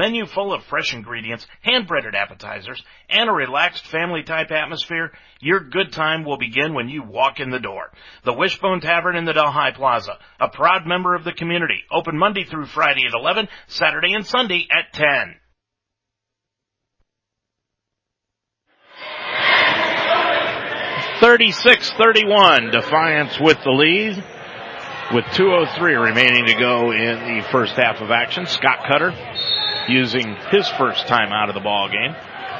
menu full of fresh ingredients, hand-breaded appetizers, and a relaxed family-type atmosphere, your good time will begin when you walk in the door. The Wishbone Tavern in the Delhi Plaza, a proud member of the community, open Monday through Friday at 11, Saturday and Sunday at 10. Thirty-six, thirty-one. Defiance with the lead with 2.03 remaining to go in the first half of action. Scott Cutter using his first time out of the ball game.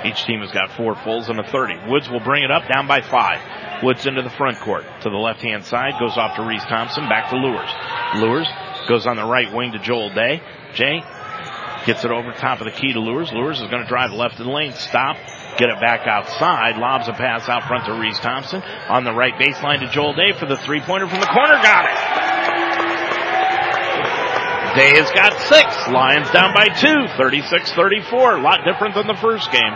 Each team has got four fulls and a 30. Woods will bring it up down by five. Woods into the front court to the left hand side, goes off to Reese Thompson, back to Lures. Lures goes on the right wing to Joel Day. Jay gets it over top of the key to Lures. Lures is going to drive left in the lane, stop, get it back outside, lobs a pass out front to Reese Thompson on the right baseline to Joel Day for the three pointer from the corner, got it. Day has got six. Lions down by two, 36-34. A lot different than the first game.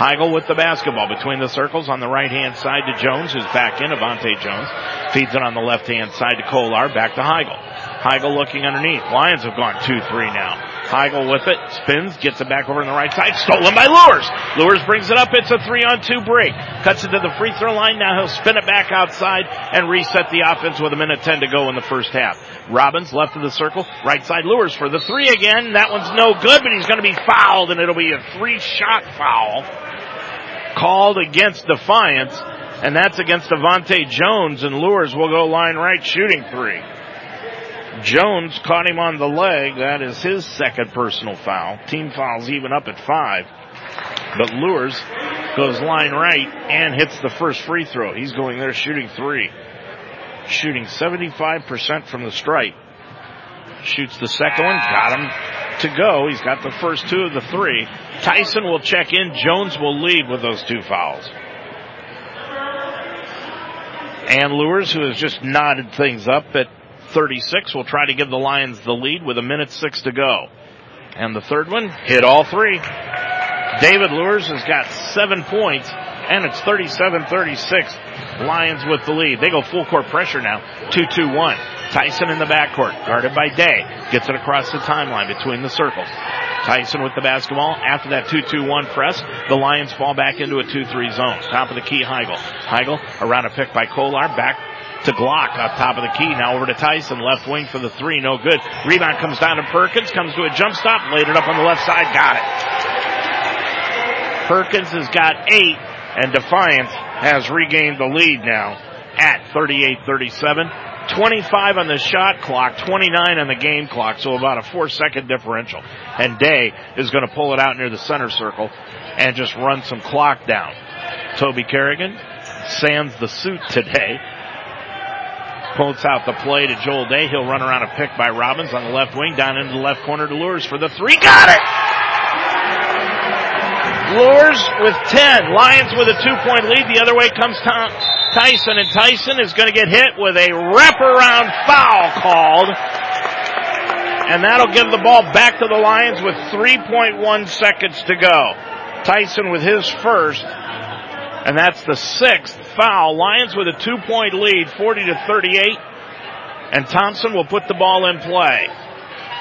Heigel with the basketball between the circles on the right hand side to Jones, who's back in. Avante Jones feeds it on the left hand side to Kolar, back to Heigel. Heigel looking underneath. Lions have gone 2-3 now. Heigel with it, spins, gets it back over on the right side, stolen by Lures. Lures brings it up, it's a three on two break. Cuts it to the free throw line, now he'll spin it back outside and reset the offense with a minute 10 to go in the first half. Robbins left of the circle, right side Lures for the three again. That one's no good, but he's gonna be fouled and it'll be a three shot foul called against Defiance, and that's against Avante Jones, and Lures will go line right shooting three. Jones caught him on the leg. That is his second personal foul. Team fouls even up at five. But Lures goes line right and hits the first free throw. He's going there shooting three. Shooting 75% from the stripe. Shoots the second one, got him to go. He's got the first two of the three. Tyson will check in. Jones will lead with those two fouls. And Lures, who has just knotted things up at 36, will try to give the Lions the lead with a minute six to go. And the third one hit all three. David Lures has got seven points, and it's 37-36. Lions with the lead. They go full court pressure now. 2-2-1. Tyson in the backcourt, guarded by Day. Gets it across the timeline between the circles. Tyson with the basketball. After that 2-2-1 press, the Lions fall back into a 2-3 zone. Top of the key, Heigel. Heigel around a pick by Kolar. Back to Glock up top of the key. Now over to Tyson. Left wing for the three. No good. Rebound comes down to Perkins. Comes to a jump stop. Laid it up on the left side. Got it. Perkins has got eight and Defiance has regained the lead now at 38-37. 25 on the shot clock, 29 on the game clock, so about a four second differential. And Day is going to pull it out near the center circle and just run some clock down. Toby Kerrigan sands the suit today. Pulls out the play to Joel Day. He'll run around a pick by Robbins on the left wing, down into the left corner to Lures for the three. Got it! Lures with 10. Lions with a two point lead. The other way comes Tom, Tyson, and Tyson is going to get hit with a wraparound foul called. And that'll give the ball back to the Lions with 3.1 seconds to go. Tyson with his first, and that's the sixth foul. Lions with a two point lead, 40 to 38, and Thompson will put the ball in play.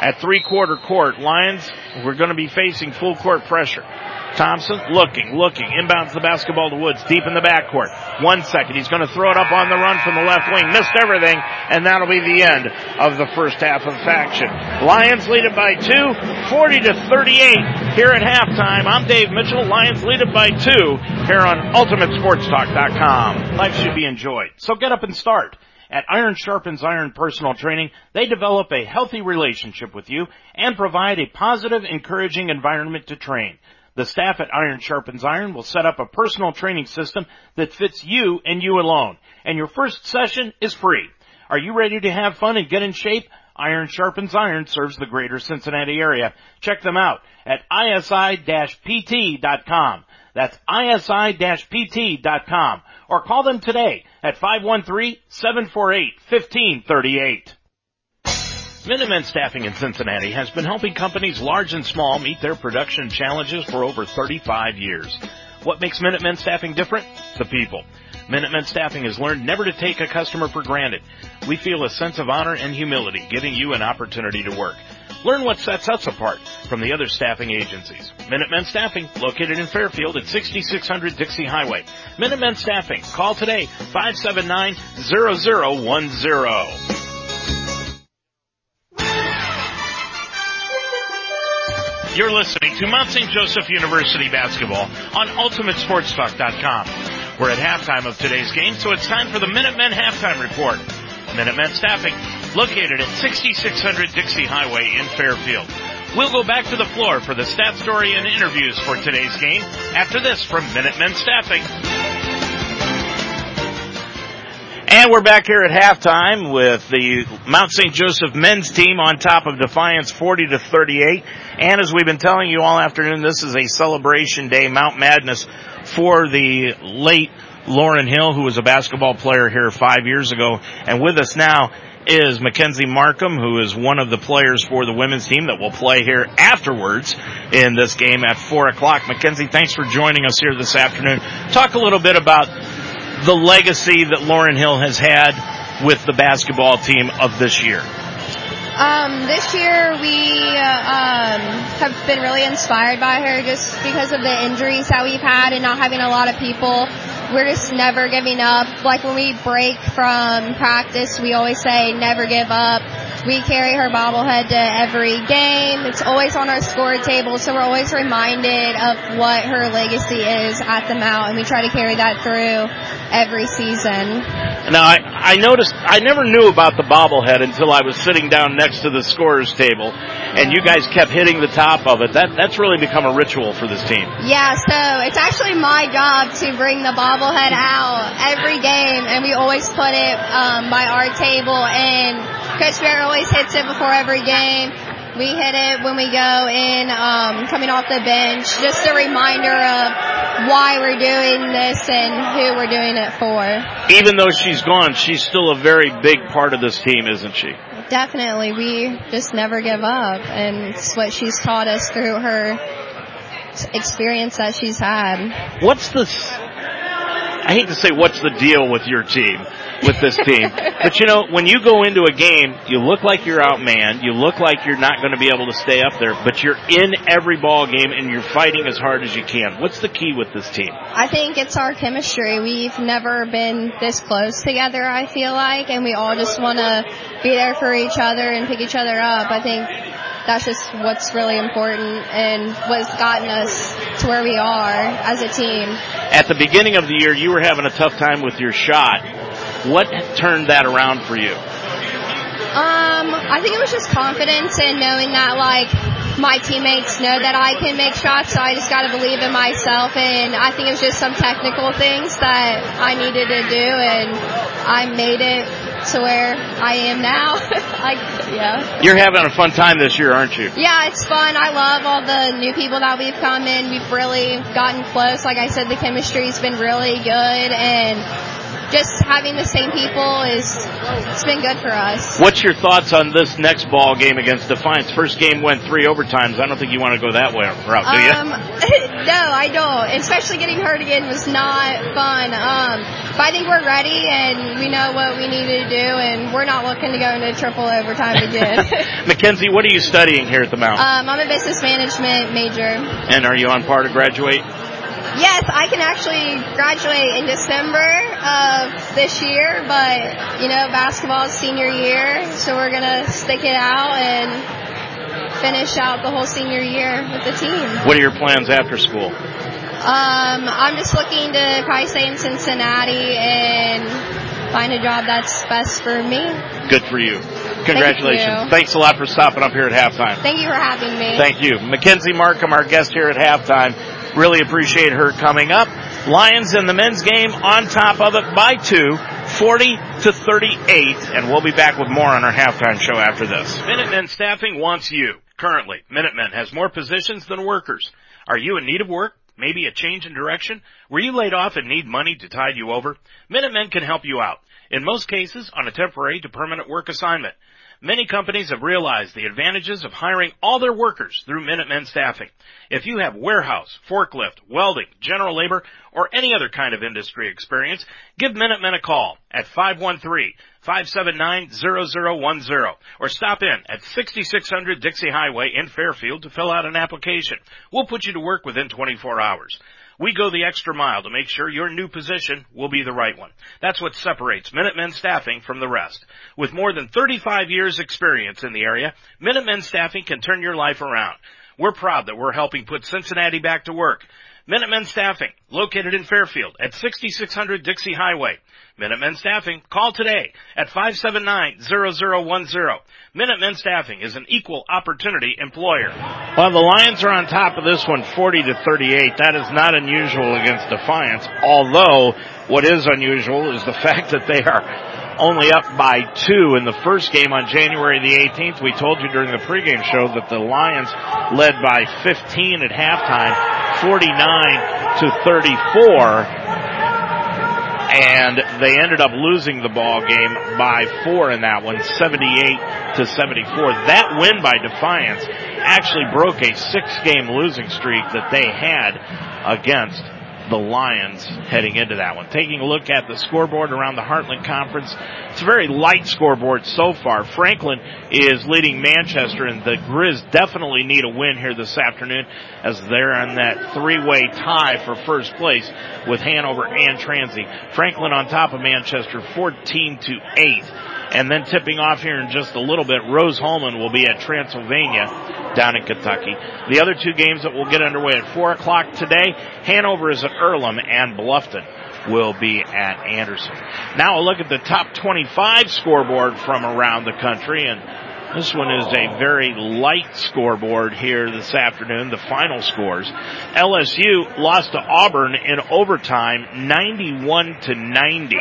At three quarter court, Lions, we're going to be facing full court pressure. Thompson looking, looking, inbounds the basketball to Woods deep in the backcourt. One second, he's going to throw it up on the run from the left wing. Missed everything, and that'll be the end of the first half of action. Lions lead it by two, 40 to 38 here at halftime. I'm Dave Mitchell. Lions lead it by two here on UltimateSportsTalk.com. Life should be enjoyed, so get up and start. At Iron Sharpens Iron Personal Training, they develop a healthy relationship with you and provide a positive, encouraging environment to train. The staff at Iron Sharpens Iron will set up a personal training system that fits you and you alone. And your first session is free. Are you ready to have fun and get in shape? Iron Sharpens Iron serves the greater Cincinnati area. Check them out at isi-pt.com. That's isi-pt.com. Or call them today at 513-748-1538. Minutemen Staffing in Cincinnati has been helping companies large and small meet their production challenges for over 35 years. What makes Minutemen Staffing different? The people. Minutemen Staffing has learned never to take a customer for granted. We feel a sense of honor and humility giving you an opportunity to work. Learn what sets us apart from the other staffing agencies. Minutemen Staffing, located in Fairfield at 6600 Dixie Highway. Minutemen Staffing, call today 579-0010. You're listening to Mount St. Joseph University basketball on UltimateSportsTalk.com. We're at halftime of today's game, so it's time for the Minutemen halftime report. Minutemen staffing located at 6600 Dixie Highway in Fairfield. We'll go back to the floor for the stat story and interviews for today's game after this from Minutemen Staffing. And we're back here at halftime with the Mount St. Joseph men's team on top of Defiance 40 to 38. And as we've been telling you all afternoon, this is a celebration day, Mount Madness for the late Lauren Hill, who was a basketball player here five years ago. And with us now is Mackenzie Markham, who is one of the players for the women's team that will play here afterwards in this game at four o'clock. Mackenzie, thanks for joining us here this afternoon. Talk a little bit about the legacy that Lauren Hill has had with the basketball team of this year. Um, this year we uh, um, have been really inspired by her just because of the injuries that we've had and not having a lot of people we're just never giving up. Like when we break from practice, we always say never give up. We carry her bobblehead to every game. It's always on our score table, so we're always reminded of what her legacy is at the Mount, and we try to carry that through every season. Now, I, I noticed, I never knew about the bobblehead until I was sitting down next to the scorer's table, and you guys kept hitting the top of it. That, that's really become a ritual for this team. Yeah, so it's actually my job to bring the bobblehead out every game, and we always put it um, by our table, and Coach Bear always hits it before every game. We hit it when we go in, um, coming off the bench. Just a reminder of why we're doing this and who we're doing it for. Even though she's gone, she's still a very big part of this team, isn't she? Definitely. We just never give up, and it's what she's taught us through her experience that she's had. What's the I hate to say what's the deal with your team, with this team. but you know, when you go into a game, you look like you're outmanned. You look like you're not going to be able to stay up there, but you're in every ball game and you're fighting as hard as you can. What's the key with this team? I think it's our chemistry. We've never been this close together, I feel like, and we all just want to be there for each other and pick each other up. I think that's just what's really important and what's gotten us to where we are as a team. At the beginning of the year, you were having a tough time with your shot. What turned that around for you? Um, I think it was just confidence and knowing that like my teammates know that I can make shots, so I just got to believe in myself. And I think it was just some technical things that I needed to do, and I made it to where I am now. like, yeah. You're having a fun time this year, aren't you? Yeah, it's fun. I love all the new people that we've come in. We've really gotten close. Like I said, the chemistry's been really good and just having the same people is it's been good for us. What's your thoughts on this next ball game against Defiance? First game went three overtimes. I don't think you want to go that way route, do you? Um, no, I don't. Especially getting hurt again was not fun. Um, but I think we're ready and we know what we need to do, and we're not looking to go into triple overtime again. Mackenzie, what are you studying here at the Mount? Um, I'm a business management major. And are you on par to graduate? Yes, I can actually graduate in December of this year, but you know, basketball is senior year, so we're gonna stick it out and finish out the whole senior year with the team. What are your plans after school? Um, I'm just looking to probably stay in Cincinnati and find a job that's best for me. Good for you. Congratulations. Thank. Thanks a lot for stopping up here at halftime. Thank you for having me. Thank you. Mackenzie Markham, our guest here at halftime. Really appreciate her coming up. Lions in the men's game on top of it by two, 40 to 38, and we'll be back with more on our halftime show after this. Minutemen Staffing wants you. Currently, Minutemen has more positions than workers. Are you in need of work? Maybe a change in direction? Were you laid off and need money to tide you over? Minutemen can help you out. In most cases, on a temporary to permanent work assignment. Many companies have realized the advantages of hiring all their workers through Minutemen Staffing. If you have warehouse, forklift, welding, general labor, or any other kind of industry experience, give Minutemen a call at 513-579-0010 or stop in at 6600 Dixie Highway in Fairfield to fill out an application. We'll put you to work within 24 hours. We go the extra mile to make sure your new position will be the right one. That's what separates Minutemen Staffing from the rest. With more than 35 years experience in the area, Minutemen Staffing can turn your life around. We're proud that we're helping put Cincinnati back to work. Minutemen Staffing, located in Fairfield at 6600 Dixie Highway. Minutemen Staffing, call today at 579-0010. Minutemen Staffing is an equal opportunity employer. Well, the Lions are on top of this one 40 to 38. That is not unusual against Defiance, although what is unusual is the fact that they are only up by two in the first game on January the 18th. We told you during the pregame show that the Lions led by 15 at halftime, 49 to 34 and they ended up losing the ball game by four in that one, 78 to 74. That win by Defiance actually broke a six game losing streak that they had against the Lions heading into that one. Taking a look at the scoreboard around the Heartland Conference, it's a very light scoreboard so far. Franklin is leading Manchester, and the Grizz definitely need a win here this afternoon as they're in that three-way tie for first place with Hanover and Transy. Franklin on top of Manchester, 14 to 8. And then tipping off here in just a little bit, Rose-Hulman will be at Transylvania down in Kentucky. The other two games that will get underway at 4 o'clock today, Hanover is at Earlham and Bluffton will be at Anderson. Now a look at the top 25 scoreboard from around the country and this one is a very light scoreboard here this afternoon, the final scores. LSU lost to Auburn in overtime, 91 to 90.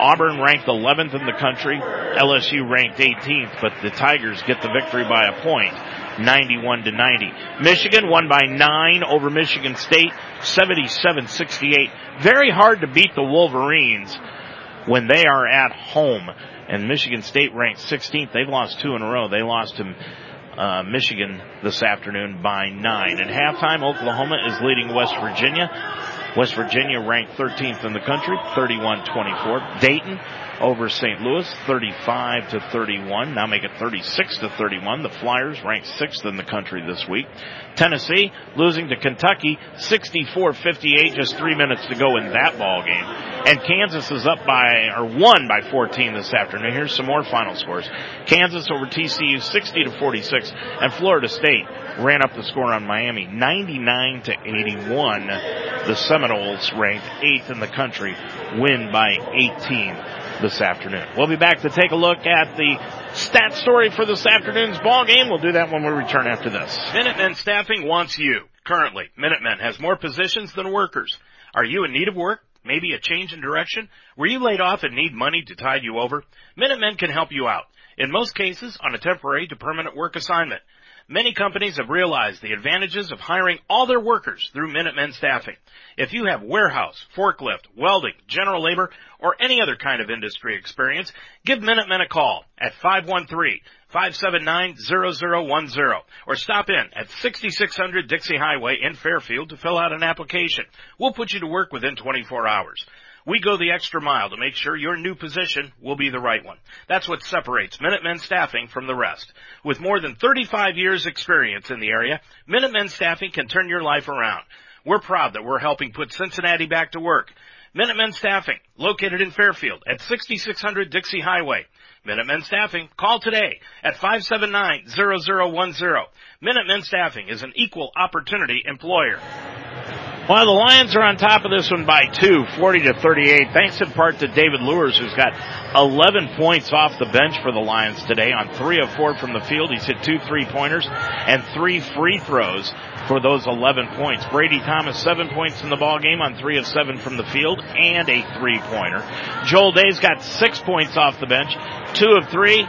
Auburn ranked 11th in the country, LSU ranked 18th, but the Tigers get the victory by a point. 91 to 90. Michigan won by 9 over Michigan State, 77-68. Very hard to beat the Wolverines when they are at home and Michigan State ranked 16th. They've lost two in a row. They lost to uh, Michigan this afternoon by nine. At halftime, Oklahoma is leading West Virginia. West Virginia ranked 13th in the country, 31-24. Dayton over St. Louis, 35 to 31. Now make it 36 to 31. The Flyers ranked sixth in the country this week. Tennessee losing to Kentucky, 64-58. Just three minutes to go in that ball game. And Kansas is up by or won by 14 this afternoon. Here's some more final scores. Kansas over TCU, 60 to 46, and Florida State ran up the score on Miami, 99 to 81. The Seminoles ranked eighth in the country, win by 18 this afternoon. We'll be back to take a look at the stat story for this afternoon's ball game. We'll do that when we return after this. Minutemen Staffing wants you. Currently, Minutemen has more positions than workers. Are you in need of work? Maybe a change in direction? Were you laid off and need money to tide you over? Minutemen can help you out. In most cases, on a temporary to permanent work assignment. Many companies have realized the advantages of hiring all their workers through Minutemen Staffing. If you have warehouse, forklift, welding, general labor, or any other kind of industry experience, give Minutemen a call at 513-579-0010 or stop in at 6600 Dixie Highway in Fairfield to fill out an application. We'll put you to work within 24 hours. We go the extra mile to make sure your new position will be the right one. That's what separates Minutemen Staffing from the rest. With more than 35 years experience in the area, Minutemen Staffing can turn your life around. We're proud that we're helping put Cincinnati back to work. Minutemen Staffing, located in Fairfield at 6600 Dixie Highway. Minutemen Staffing, call today at 579-0010. Minutemen Staffing is an equal opportunity employer. Well, the Lions are on top of this one by two, 40 to 38, thanks in part to David Lewis, who's got 11 points off the bench for the Lions today on three of four from the field. He's hit two three pointers and three free throws for those 11 points. Brady Thomas, seven points in the ball game on three of seven from the field and a three pointer. Joel Day's got six points off the bench, two of three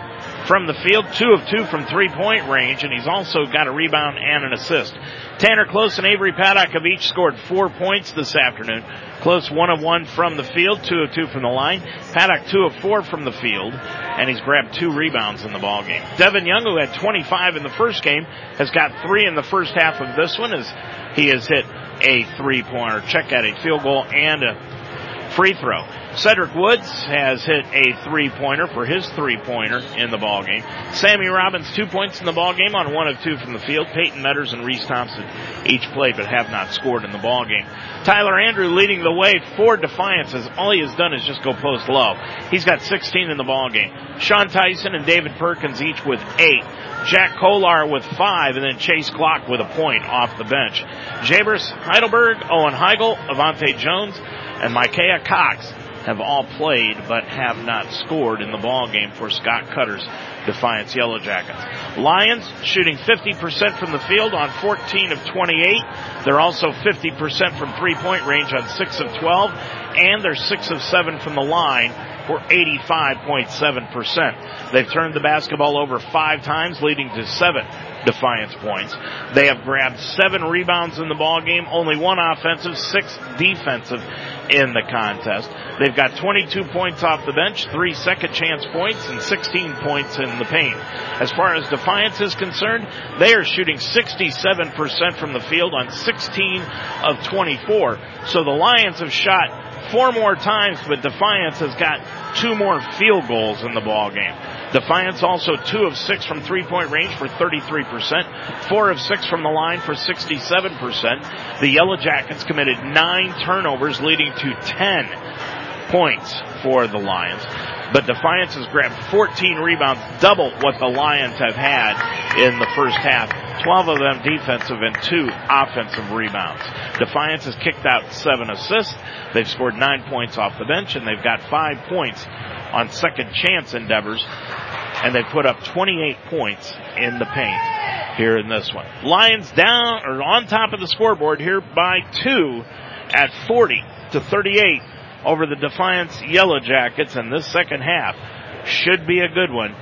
from the field, two of two from three point range, and he's also got a rebound and an assist. Tanner Close and Avery Paddock have each scored four points this afternoon. Close one of one from the field, two of two from the line. Paddock two of four from the field, and he's grabbed two rebounds in the ball game. Devin Young, who had 25 in the first game, has got three in the first half of this one as he has hit a three pointer, check at a field goal and a free throw. Cedric Woods has hit a three-pointer for his three-pointer in the ball game. Sammy Robbins two points in the ball game on one of two from the field. Peyton Metters and Reese Thompson each played but have not scored in the ball game. Tyler Andrew leading the way for Defiance as all he has done is just go post low. He's got 16 in the ball game. Sean Tyson and David Perkins each with eight. Jack Kolar with five, and then Chase Glock with a point off the bench. Jabers Heidelberg, Owen Heigel, Avante Jones, and Micaiah Cox have all played but have not scored in the ball game for Scott Cutter's Defiance Yellow Jackets. Lions shooting 50% from the field on 14 of 28. They're also 50% from three point range on 6 of 12 and they're 6 of 7 from the line for 85.7%. They've turned the basketball over five times leading to seven Defiance points. They have grabbed seven rebounds in the ball game, only one offensive, six defensive in the contest. They've got 22 points off the bench, three second chance points, and 16 points in the paint. As far as Defiance is concerned, they are shooting 67% from the field on 16 of 24. So the Lions have shot four more times, but Defiance has got two more field goals in the ball game. Defiance also two of six from three point range for 33%, four of six from the line for 67%. The Yellow Jackets committed nine turnovers leading to 10 points for the Lions. But Defiance has grabbed 14 rebounds, double what the Lions have had in the first half. 12 of them defensive and two offensive rebounds. Defiance has kicked out seven assists. They've scored nine points off the bench and they've got five points on second chance endeavors and they put up 28 points in the paint here in this one. Lions down or on top of the scoreboard here by two at 40 to 38 over the Defiance Yellow Jackets and this second half should be a good one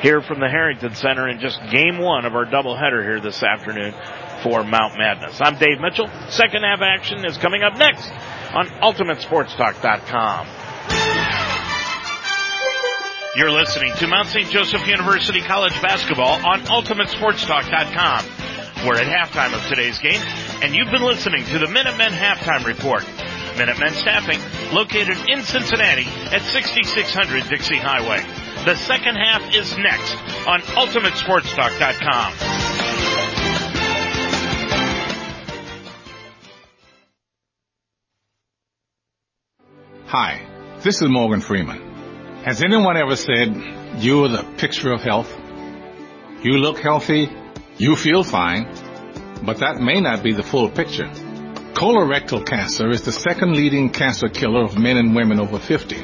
here from the Harrington Center in just game one of our doubleheader here this afternoon for Mount Madness. I'm Dave Mitchell. Second half action is coming up next on UltimateSportsTalk.com. You're listening to Mount St. Joseph University College Basketball on UltimateSportsTalk.com. We're at halftime of today's game, and you've been listening to the Minutemen Halftime Report. Minutemen Staffing, located in Cincinnati at 6600 Dixie Highway. The second half is next on UltimateSportsTalk.com. Hi, this is Morgan Freeman. Has anyone ever said, you're the picture of health? You look healthy, you feel fine, but that may not be the full picture. Colorectal cancer is the second leading cancer killer of men and women over 50.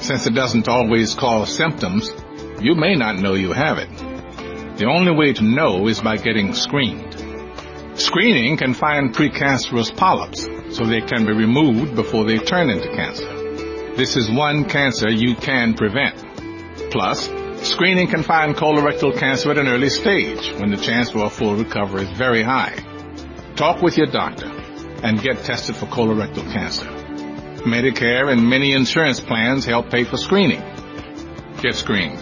Since it doesn't always cause symptoms, you may not know you have it. The only way to know is by getting screened. Screening can find precancerous polyps so they can be removed before they turn into cancer. This is one cancer you can prevent. Plus, screening can find colorectal cancer at an early stage when the chance for a full recovery is very high. Talk with your doctor and get tested for colorectal cancer. Medicare and many insurance plans help pay for screening. Get screened.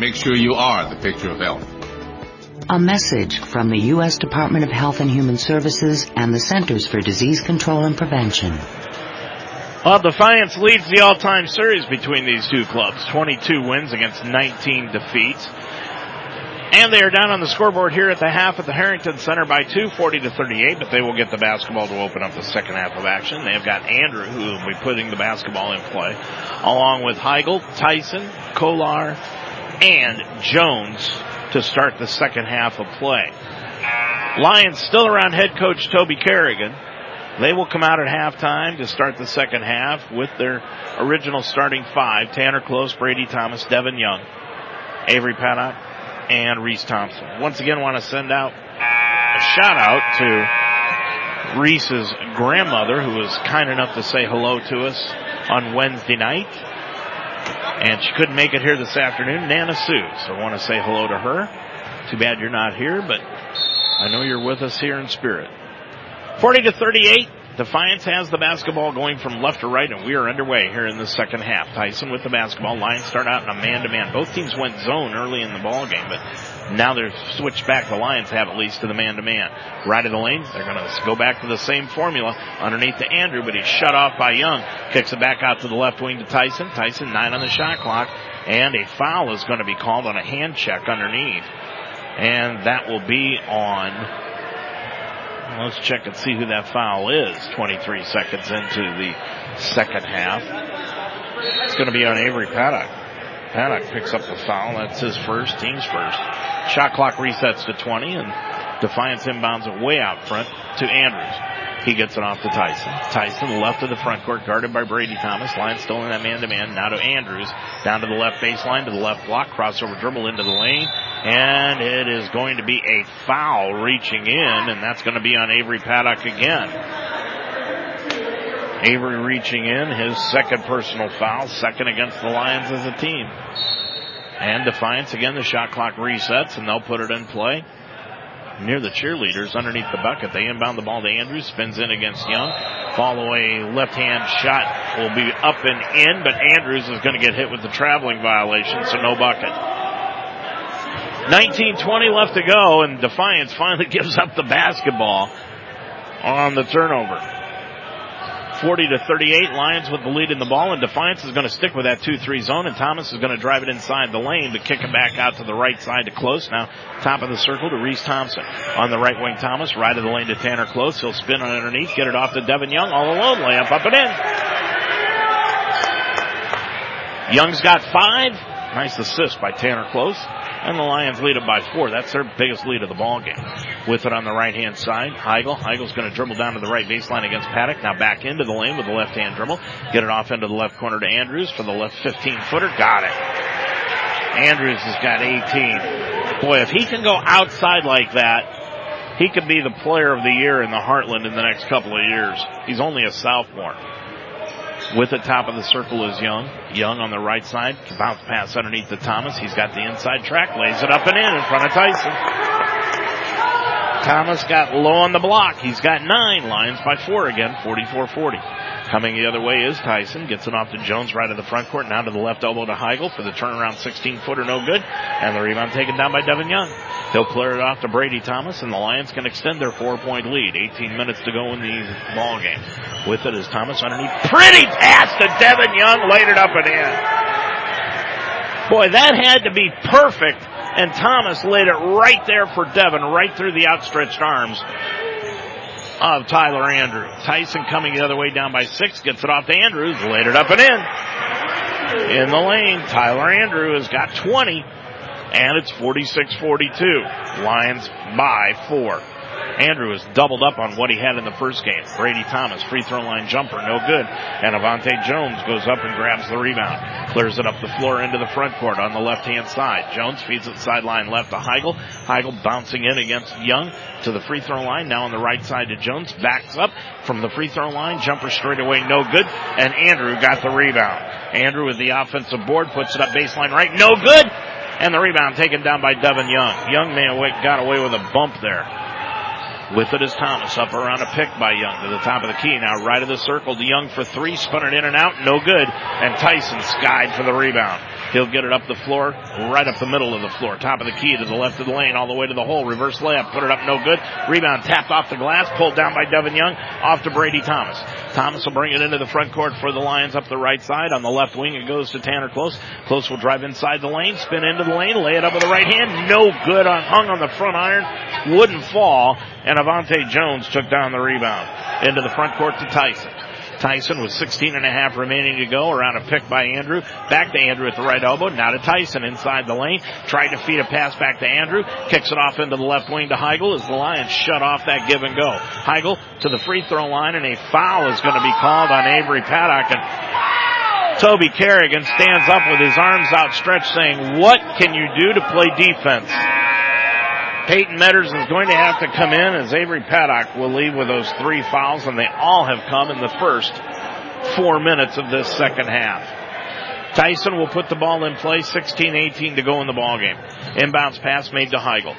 Make sure you are the picture of health. A message from the U.S. Department of Health and Human Services and the Centers for Disease Control and Prevention. Well, Defiance leads the all-time series between these two clubs. 22 wins against 19 defeats. And they are down on the scoreboard here at the half at the Harrington Center by two, 40 to 38, but they will get the basketball to open up the second half of action. They've got Andrew who will be putting the basketball in play, along with Heigl, Tyson, Kolar, and Jones to start the second half of play. Lions still around head coach Toby Kerrigan. They will come out at halftime to start the second half with their original starting five, Tanner Close, Brady Thomas, Devin Young, Avery Paddock, and Reese Thompson. Once again, want to send out a shout out to Reese's grandmother who was kind enough to say hello to us on Wednesday night. And she couldn't make it here this afternoon, Nana Sue. So I want to say hello to her. Too bad you're not here, but I know you're with us here in spirit. 40 to 38. Defiance has the basketball going from left to right, and we are underway here in the second half. Tyson with the basketball. Lions start out in a man-to-man. Both teams went zone early in the ball game, but now they're switched back. The Lions have at least to the man-to-man. Right of the lane, they're going to go back to the same formula underneath to Andrew, but he's shut off by Young. Kicks it back out to the left wing to Tyson. Tyson nine on the shot clock, and a foul is going to be called on a hand check underneath, and that will be on Let's check and see who that foul is. 23 seconds into the second half. It's going to be on Avery Paddock. Paddock picks up the foul. That's his first, team's first. Shot clock resets to 20 and Defiance inbounds it way out front to Andrews. He gets it off to Tyson. Tyson left of the front court, guarded by Brady Thomas. Line stolen that man-to-man. Now to Andrews. Down to the left baseline, to the left block. Crossover dribble into the lane. And it is going to be a foul reaching in, and that's going to be on Avery Paddock again. Avery reaching in, his second personal foul, second against the Lions as a team. And Defiance again, the shot clock resets, and they'll put it in play near the cheerleaders underneath the bucket. They inbound the ball to Andrews, spins in against Young. Follow a left hand shot will be up and in, but Andrews is going to get hit with the traveling violation, so no bucket. 19-20 left to go, and Defiance finally gives up the basketball on the turnover. 40 to 38. Lions with the lead in the ball, and Defiance is going to stick with that 2-3 zone, and Thomas is going to drive it inside the lane, but kick it back out to the right side to Close. Now, top of the circle to Reese Thompson. On the right wing, Thomas, right of the lane to Tanner Close. He'll spin on underneath, get it off to Devin Young, all alone, layup up and in. Young's got five. Nice assist by Tanner Close. And the Lions lead it by four. That's their biggest lead of the ball game. With it on the right hand side, Heigl. Heigl's going to dribble down to the right baseline against Paddock. Now back into the lane with the left hand dribble. Get it off into the left corner to Andrews for the left 15 footer. Got it. Andrews has got 18. Boy, if he can go outside like that, he could be the player of the year in the Heartland in the next couple of years. He's only a sophomore. With the top of the circle is Young. Young on the right side. Bounce pass underneath the Thomas. He's got the inside track. Lays it up and in in front of Tyson. Thomas got low on the block. He's got nine. Lions by four again. 44-40. Coming the other way is Tyson. Gets it off to Jones right of the front court. Now to the left elbow to Heigl for the turnaround 16 footer. No good. And the rebound taken down by Devin Young. He'll clear it off to Brady Thomas and the Lions can extend their four point lead. 18 minutes to go in the ball game. With it is Thomas underneath. Pretty pass to Devin Young. Laid it up and in. Boy, that had to be perfect and Thomas laid it right there for Devin, right through the outstretched arms of Tyler Andrew. Tyson coming the other way down by six, gets it off to Andrews, laid it up and in. In the lane, Tyler Andrew has got 20, and it's 46-42. Lions by four. Andrew has doubled up on what he had in the first game. Brady Thomas, free throw line jumper, no good. And Avante Jones goes up and grabs the rebound. Clears it up the floor into the front court on the left hand side. Jones feeds it sideline left to Heigl. Heigl bouncing in against Young to the free throw line. Now on the right side to Jones. Backs up from the free throw line. Jumper straight away, no good. And Andrew got the rebound. Andrew with the offensive board puts it up baseline right, no good. And the rebound taken down by Devin Young. Young may got away with a bump there. With it is Thomas up around a pick by Young to the top of the key. Now right of the circle to Young for three. Spun it in and out. No good. And Tyson skied for the rebound. He'll get it up the floor, right up the middle of the floor. Top of the key to the left of the lane, all the way to the hole. Reverse layup. Put it up. No good. Rebound tapped off the glass. Pulled down by Devin Young. Off to Brady Thomas. Thomas will bring it into the front court for the Lions up the right side. On the left wing, it goes to Tanner Close. Close will drive inside the lane, spin into the lane, lay it up with the right hand. No good on, hung on the front iron. Wouldn't fall and Avante Jones took down the rebound into the front court to Tyson. Tyson with 16 and a half remaining to go around a pick by Andrew. Back to Andrew at the right elbow. Now to Tyson inside the lane. Tried to feed a pass back to Andrew. Kicks it off into the left wing to Heigl as the Lions shut off that give and go. Heigl to the free throw line and a foul is going to be called on Avery Paddock and Toby Kerrigan stands up with his arms outstretched saying, what can you do to play defense? Peyton Metters is going to have to come in as Avery Paddock will leave with those three fouls, and they all have come in the first four minutes of this second half. Tyson will put the ball in play, 16-18 to go in the ball game. Inbounds pass made to Heigl.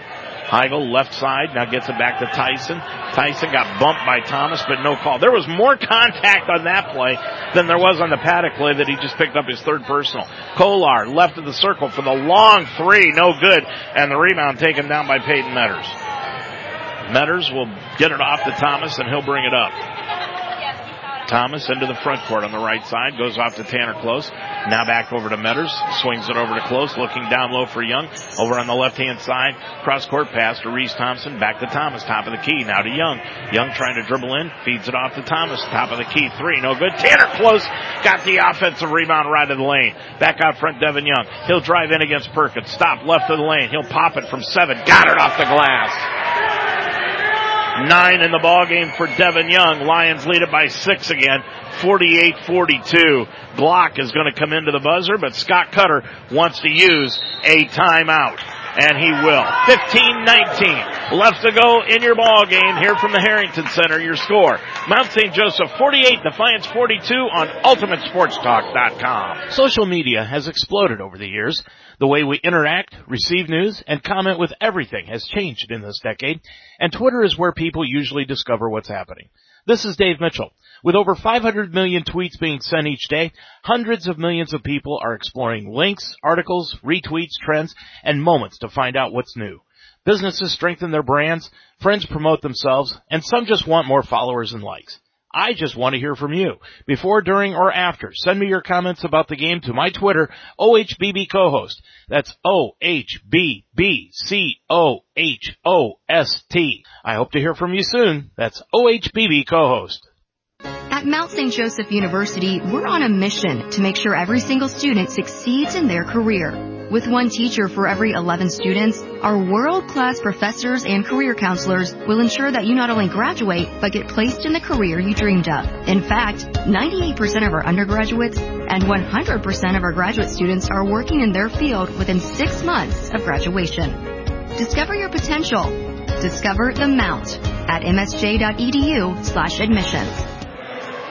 Heigl left side now gets it back to Tyson. Tyson got bumped by Thomas, but no call. There was more contact on that play than there was on the paddock play that he just picked up his third personal. Kolar left of the circle for the long three, no good, and the rebound taken down by Peyton Metters. Metters will get it off to Thomas and he'll bring it up. Thomas into the front court on the right side, goes off to Tanner Close. Now back over to Metters, swings it over to Close, looking down low for Young. Over on the left hand side, cross court pass to Reese Thompson, back to Thomas, top of the key, now to Young. Young trying to dribble in, feeds it off to Thomas, top of the key, three, no good. Tanner Close got the offensive rebound right of the lane. Back out front, Devin Young. He'll drive in against Perkins, stop left of the lane. He'll pop it from seven, got it off the glass. Nine in the ball game for Devin Young. Lions lead it by six again. 48-42. Glock is going to come into the buzzer, but Scott Cutter wants to use a timeout. And he will. 15-19. Left to go in your ball game here from the Harrington Center. Your score. Mount St. Joseph 48, Defiance 42 on UltimateSportsTalk.com. Social media has exploded over the years. The way we interact, receive news, and comment with everything has changed in this decade, and Twitter is where people usually discover what's happening. This is Dave Mitchell. With over 500 million tweets being sent each day, hundreds of millions of people are exploring links, articles, retweets, trends, and moments to find out what's new. Businesses strengthen their brands, friends promote themselves, and some just want more followers and likes. I just want to hear from you. Before, during, or after, send me your comments about the game to my Twitter, OHBB co-host. That's O-H-B-B-C-O-H-O-S-T. I hope to hear from you soon. That's OHBB co-host. At Mount St. Joseph University, we're on a mission to make sure every single student succeeds in their career. With one teacher for every 11 students, our world-class professors and career counselors will ensure that you not only graduate, but get placed in the career you dreamed of. In fact, 98% of our undergraduates and 100% of our graduate students are working in their field within six months of graduation. Discover your potential. Discover the Mount at msj.edu slash admissions.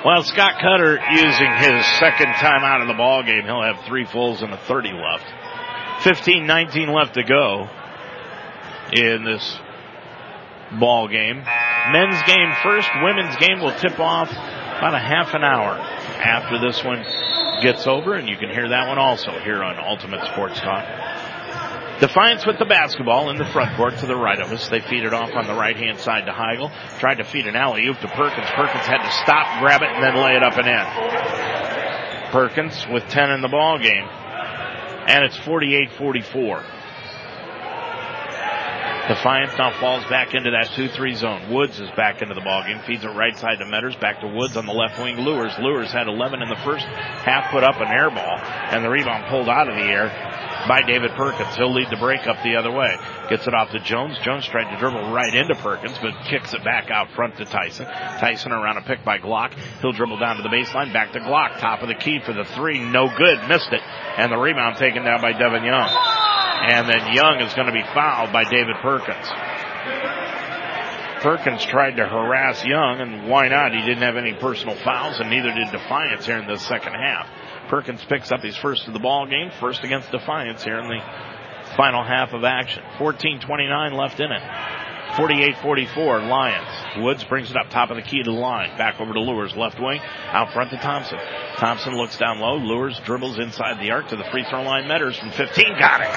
Well, Scott Cutter using his second time out of the ball game. He'll have three fulls and a 30 left. 15-19 left to go in this ball game. Men's game first. Women's game will tip off about a half an hour after this one gets over, and you can hear that one also here on Ultimate Sports Talk. Defiance with the basketball in the front court to the right of us. They feed it off on the right hand side to Heigl. Tried to feed an alley oop to Perkins. Perkins had to stop, grab it, and then lay it up and in. Perkins with 10 in the ball game and it's 48-44. Defiance now falls back into that 2-3 zone. Woods is back into the ballgame. Feeds it right side to Metters. Back to Woods on the left wing. Lures. Lures had 11 in the first half. Put up an air ball. And the rebound pulled out of the air by David Perkins. He'll lead the break up the other way. Gets it off to Jones. Jones tried to dribble right into Perkins, but kicks it back out front to Tyson. Tyson around a pick by Glock. He'll dribble down to the baseline. Back to Glock. Top of the key for the three. No good. Missed it. And the rebound taken down by Devin Young. And then Young is going to be fouled by David Perkins. Perkins tried to harass Young, and why not? He didn't have any personal fouls, and neither did Defiance here in the second half. Perkins picks up his first of the ball game, first against Defiance here in the final half of action. 14-29 left in it. 48-44 Lions. Woods brings it up top of the key to the line. Back over to Lures, left wing. Out front to Thompson. Thompson looks down low. Lures dribbles inside the arc to the free throw line. Metters from 15. Got it.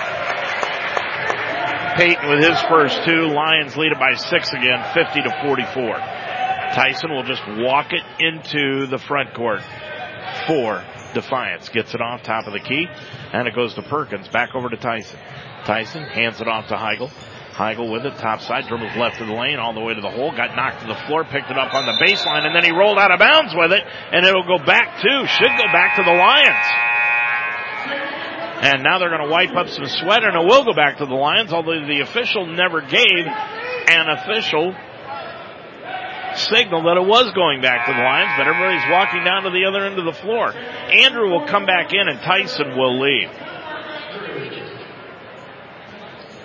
Peyton with his first two. Lions lead it by six again, 50 to 44. Tyson will just walk it into the front court for Defiance. Gets it off top of the key, and it goes to Perkins. Back over to Tyson. Tyson hands it off to Heigl. Heigl with it, top side, dribbles left of the lane, all the way to the hole, got knocked to the floor, picked it up on the baseline, and then he rolled out of bounds with it, and it'll go back to, should go back to the Lions. And now they're going to wipe up some sweat, and it will go back to the Lions, although the official never gave an official signal that it was going back to the Lions, but everybody's walking down to the other end of the floor. Andrew will come back in, and Tyson will leave.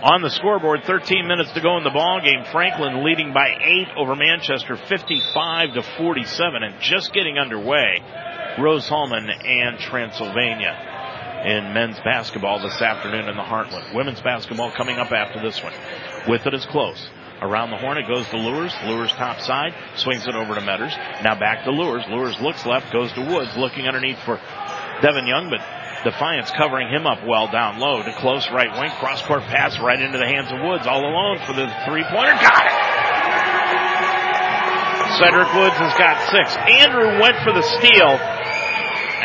On the scoreboard, 13 minutes to go in the ball game. Franklin leading by eight over Manchester, 55 to 47, and just getting underway. Rose-Hulman and Transylvania. in men's basketball this afternoon in the Heartland. Women's basketball coming up after this one. With it is close. Around the horn, it goes to Lures. Lures top side, swings it over to Metters. Now back to Lures. Lures looks left, goes to Woods, looking underneath for Devin Young, but Defiance covering him up well down low to close right wing. Cross court pass right into the hands of Woods all alone for the three pointer. Got it! Cedric Woods has got six. Andrew went for the steal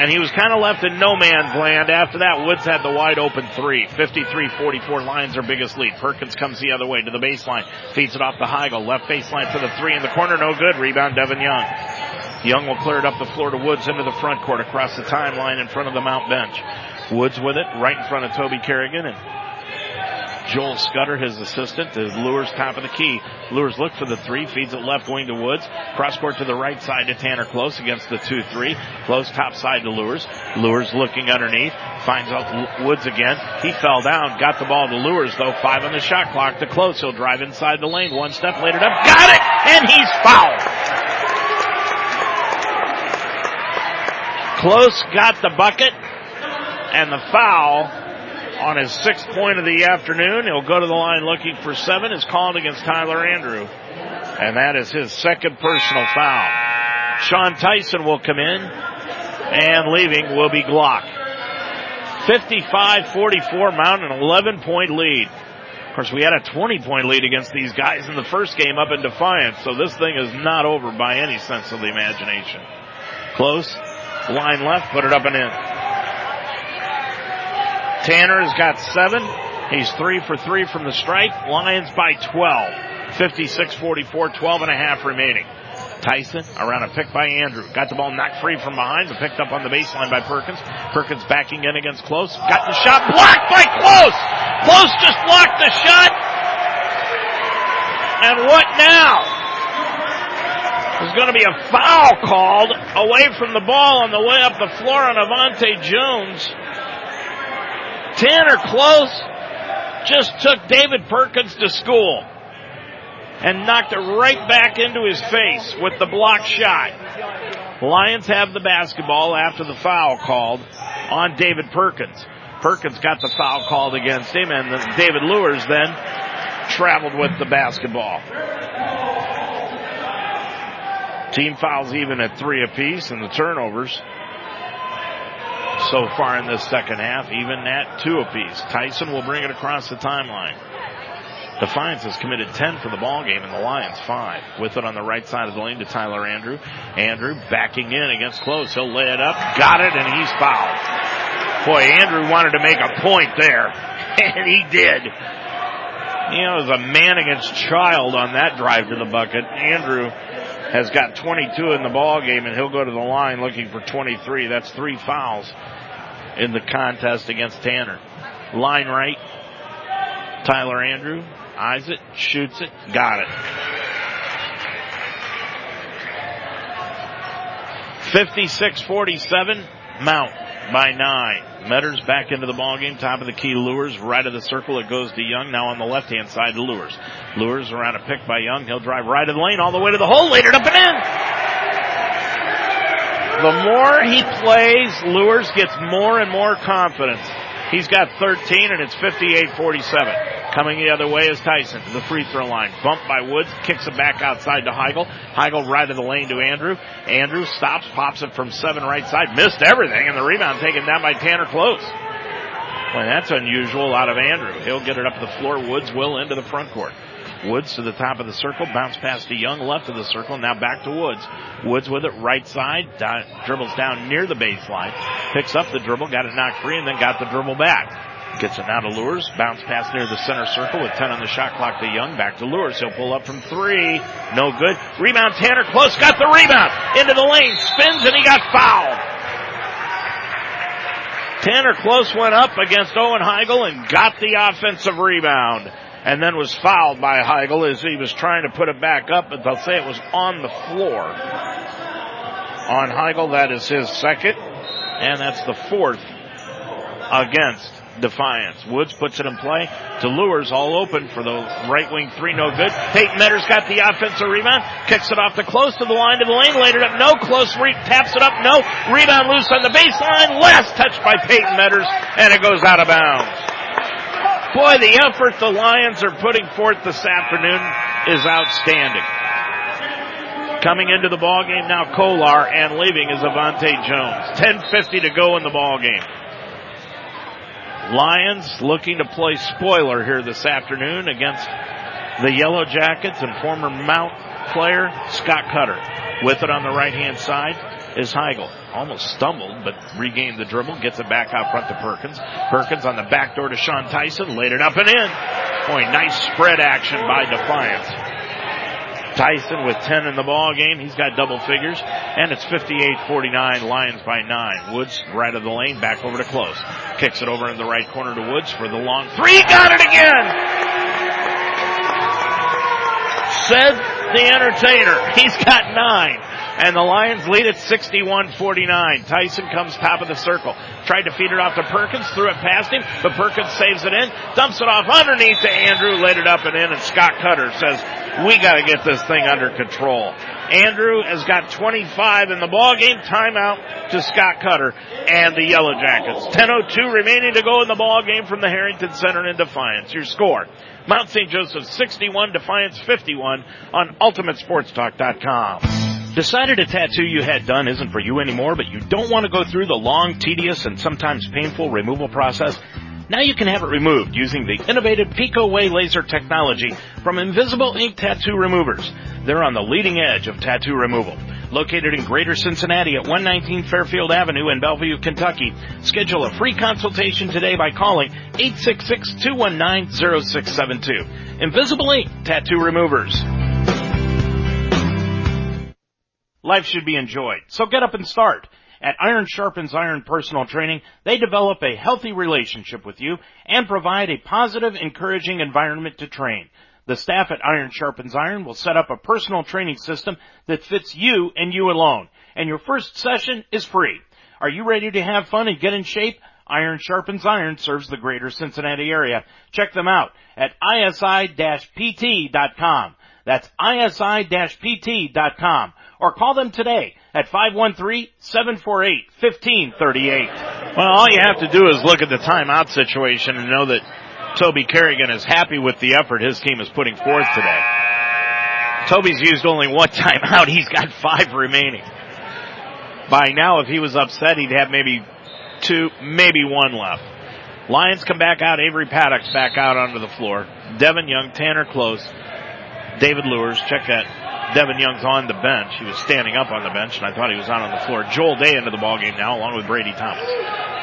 and he was kind of left in no man's land. After that, Woods had the wide open three. 53-44 Lions are biggest lead. Perkins comes the other way to the baseline, feeds it off to Heigl. Left baseline for the three in the corner, no good. Rebound Devin Young. Young will clear it up the floor to Woods into the front court across the timeline in front of the Mount bench. Woods with it right in front of Toby Carrigan and Joel Scudder, his assistant, is Luers top of the key. Luers look for the three, feeds it left wing to Woods. Cross court to the right side to Tanner Close against the 2-3. Close top side to Luers. Luers looking underneath. Finds out Woods again. He fell down. Got the ball to Luers though. Five on the shot clock to Close. He'll drive inside the lane. One step later up. Got it! And he's fouled. Close got the bucket and the foul on his sixth point of the afternoon. He'll go to the line looking for seven. Is called against Tyler Andrew. And that is his second personal foul. Sean Tyson will come in and leaving will be Glock. 55-44 Mount, an 11 point lead. Of course, we had a 20 point lead against these guys in the first game up in Defiance, so this thing is not over by any sense of the imagination. Close. Line left, put it up and in. Tanner has got seven. He's three for three from the stripe. Lions by 12. 56-44, 12 and a half remaining. Tyson around a pick by Andrew. Got the ball knocked free from behind, but picked up on the baseline by Perkins. Perkins backing in against Close. Got the shot blocked by Close. Close just blocked the shot. And what now? There's going to be a foul called away from the ball on the way up the floor on Avante Jones. Tanner Close just took David Perkins to school and knocked it right back into his face with the block shot. Lions have the basketball after the foul called on David Perkins. Perkins got the foul called against him and David Luers then traveled with the basketball. Team fouls even at three apiece and the turnovers so far in this second half, even at two apiece. Tyson will bring it across the timeline. Defiance has committed 10 for the ball game and the Lions 5. With it on the right side of the lane to Tyler Andrew. Andrew backing in against close. He'll lay it up. Got it and he's fouled. Boy, Andrew wanted to make a point there. And he did. You know, it was a man against child on that drive to the bucket. Andrew has got 22 in the ball game and he'll go to the line looking for 23. That's three fouls in the contest against Tanner. Line right. Tyler Andrew eyes it, shoots it, got it. 56-47, Mount by nine. Metters back into the ball game, top of the key. Luers right of the circle. It goes to Young. Now on the left hand side, Luers. Luers around a pick by Young. He'll drive right of the lane all the way to the hole. Later up and in. The more he plays, Luers gets more and more confidence. He's got 13 and it's 58-47. Coming the other way is Tyson to the free throw line. Bumped by Woods, kicks it back outside to Heigl. Heigl right of the lane to Andrew. Andrew stops, pops it from seven right side, missed everything, and the rebound taken down by Tanner Close. Well, that's unusual out of Andrew. He'll get it up the floor. Woods will into the front court. Woods to the top of the circle, bounce pass to Young, left of the circle, now back to Woods. Woods with it, right side, down, dribbles down near the baseline, picks up the dribble, got it knocked free, and then got the dribble back. Gets it out to Luers. Bounce pass near the center circle with 10 on the shot clock to Young. Back to Luers. He'll pull up from three. No good. Rebound Tanner Close. Got the rebound. Into the lane. Spins and he got fouled. Tanner Close went up against Owen Heigl and got the offensive rebound. And then was fouled by Heigl as he was trying to put it back up, but they'll say it was on the floor. On Heigl, that is his second. And that's the fourth against Defiance. Woods puts it in play to Luers all open for the right wing three, no good. Peyton Metters got the offensive rebound, kicks it off to close to the line to the lane, laid it up, no, close, re- taps it up, no, rebound loose on the baseline, last touch by Peyton Metters, and it goes out of bounds. Boy, the effort the Lions are putting forth this afternoon is outstanding. Coming into the ball game now, Kolar, and leaving is Avante Jones. 10:50 to go in the ball game. Lions looking to play spoiler here this afternoon against the Yellow Jackets and former Mount player Scott Cutter. With it on the right hand side is Heigl. Almost stumbled, but regained the dribble, gets it back out front to Perkins. Perkins on the back door to Sean Tyson, laid it up and in. Boy, nice spread action by Defiance. Tyson with 10 in the ball game. He's got double figures. And it's 58-49, Lions by 9. Woods right of the lane, back over to close. Kicks it over in the right corner to Woods for the long three. Got it again! Said the entertainer. He's got nine. And the Lions lead at 61-49. Tyson comes top of the circle. Tried to feed it off to Perkins, threw it past him, but Perkins saves it in, dumps it off underneath to Andrew, laid it up and in, and Scott Cutter says, we gotta get this thing under control. Andrew has got 25 in the ball game. Timeout to Scott Cutter and the Yellow Jackets. 10:02 remaining to go in the ball game from the Harrington Center in Defiance. Your score: Mount St. Joseph 61, Defiance 51 on UltimateSportsTalk.com. Decided a tattoo you had done isn't for you anymore, but you don't want to go through the long, tedious, and sometimes painful removal process? Now you can have it removed using the innovative PicoWay laser technology from Invisible Ink Tattoo Removers. They're on the leading edge of tattoo removal. Located in Greater Cincinnati at 119 Fairfield Avenue in Bellevue, Kentucky. Schedule a free consultation today by calling 866-219-0672. Invisible Ink Tattoo Removers. Life should be enjoyed, so get up and start. At Iron Sharpens Iron Personal Training, they develop a healthy relationship with you and provide a positive, encouraging environment to train. The staff at Iron Sharpens Iron will set up a personal training system that fits you and you alone. And your first session is free. Are you ready to have fun and get in shape? Iron Sharpens Iron serves the greater Cincinnati area. Check them out at isi-pt.com. That's isi-pt.com or call them today at 513-748-1538. Well, all you have to do is look at the timeout situation and know that Toby Carrigan is happy with the effort his team is putting forth today. Toby's used only one timeout. He's got five remaining. By now, if he was upset, he'd have maybe two, maybe one left. Lions come back out. Avery Paddock's back out onto the floor. Devin Young, Tanner Close, David Luers. Check that Devin Young's on the bench. He was standing up on the bench, and I thought he was out on the floor. Joel Day into the ball game now, along with Brady Thomas.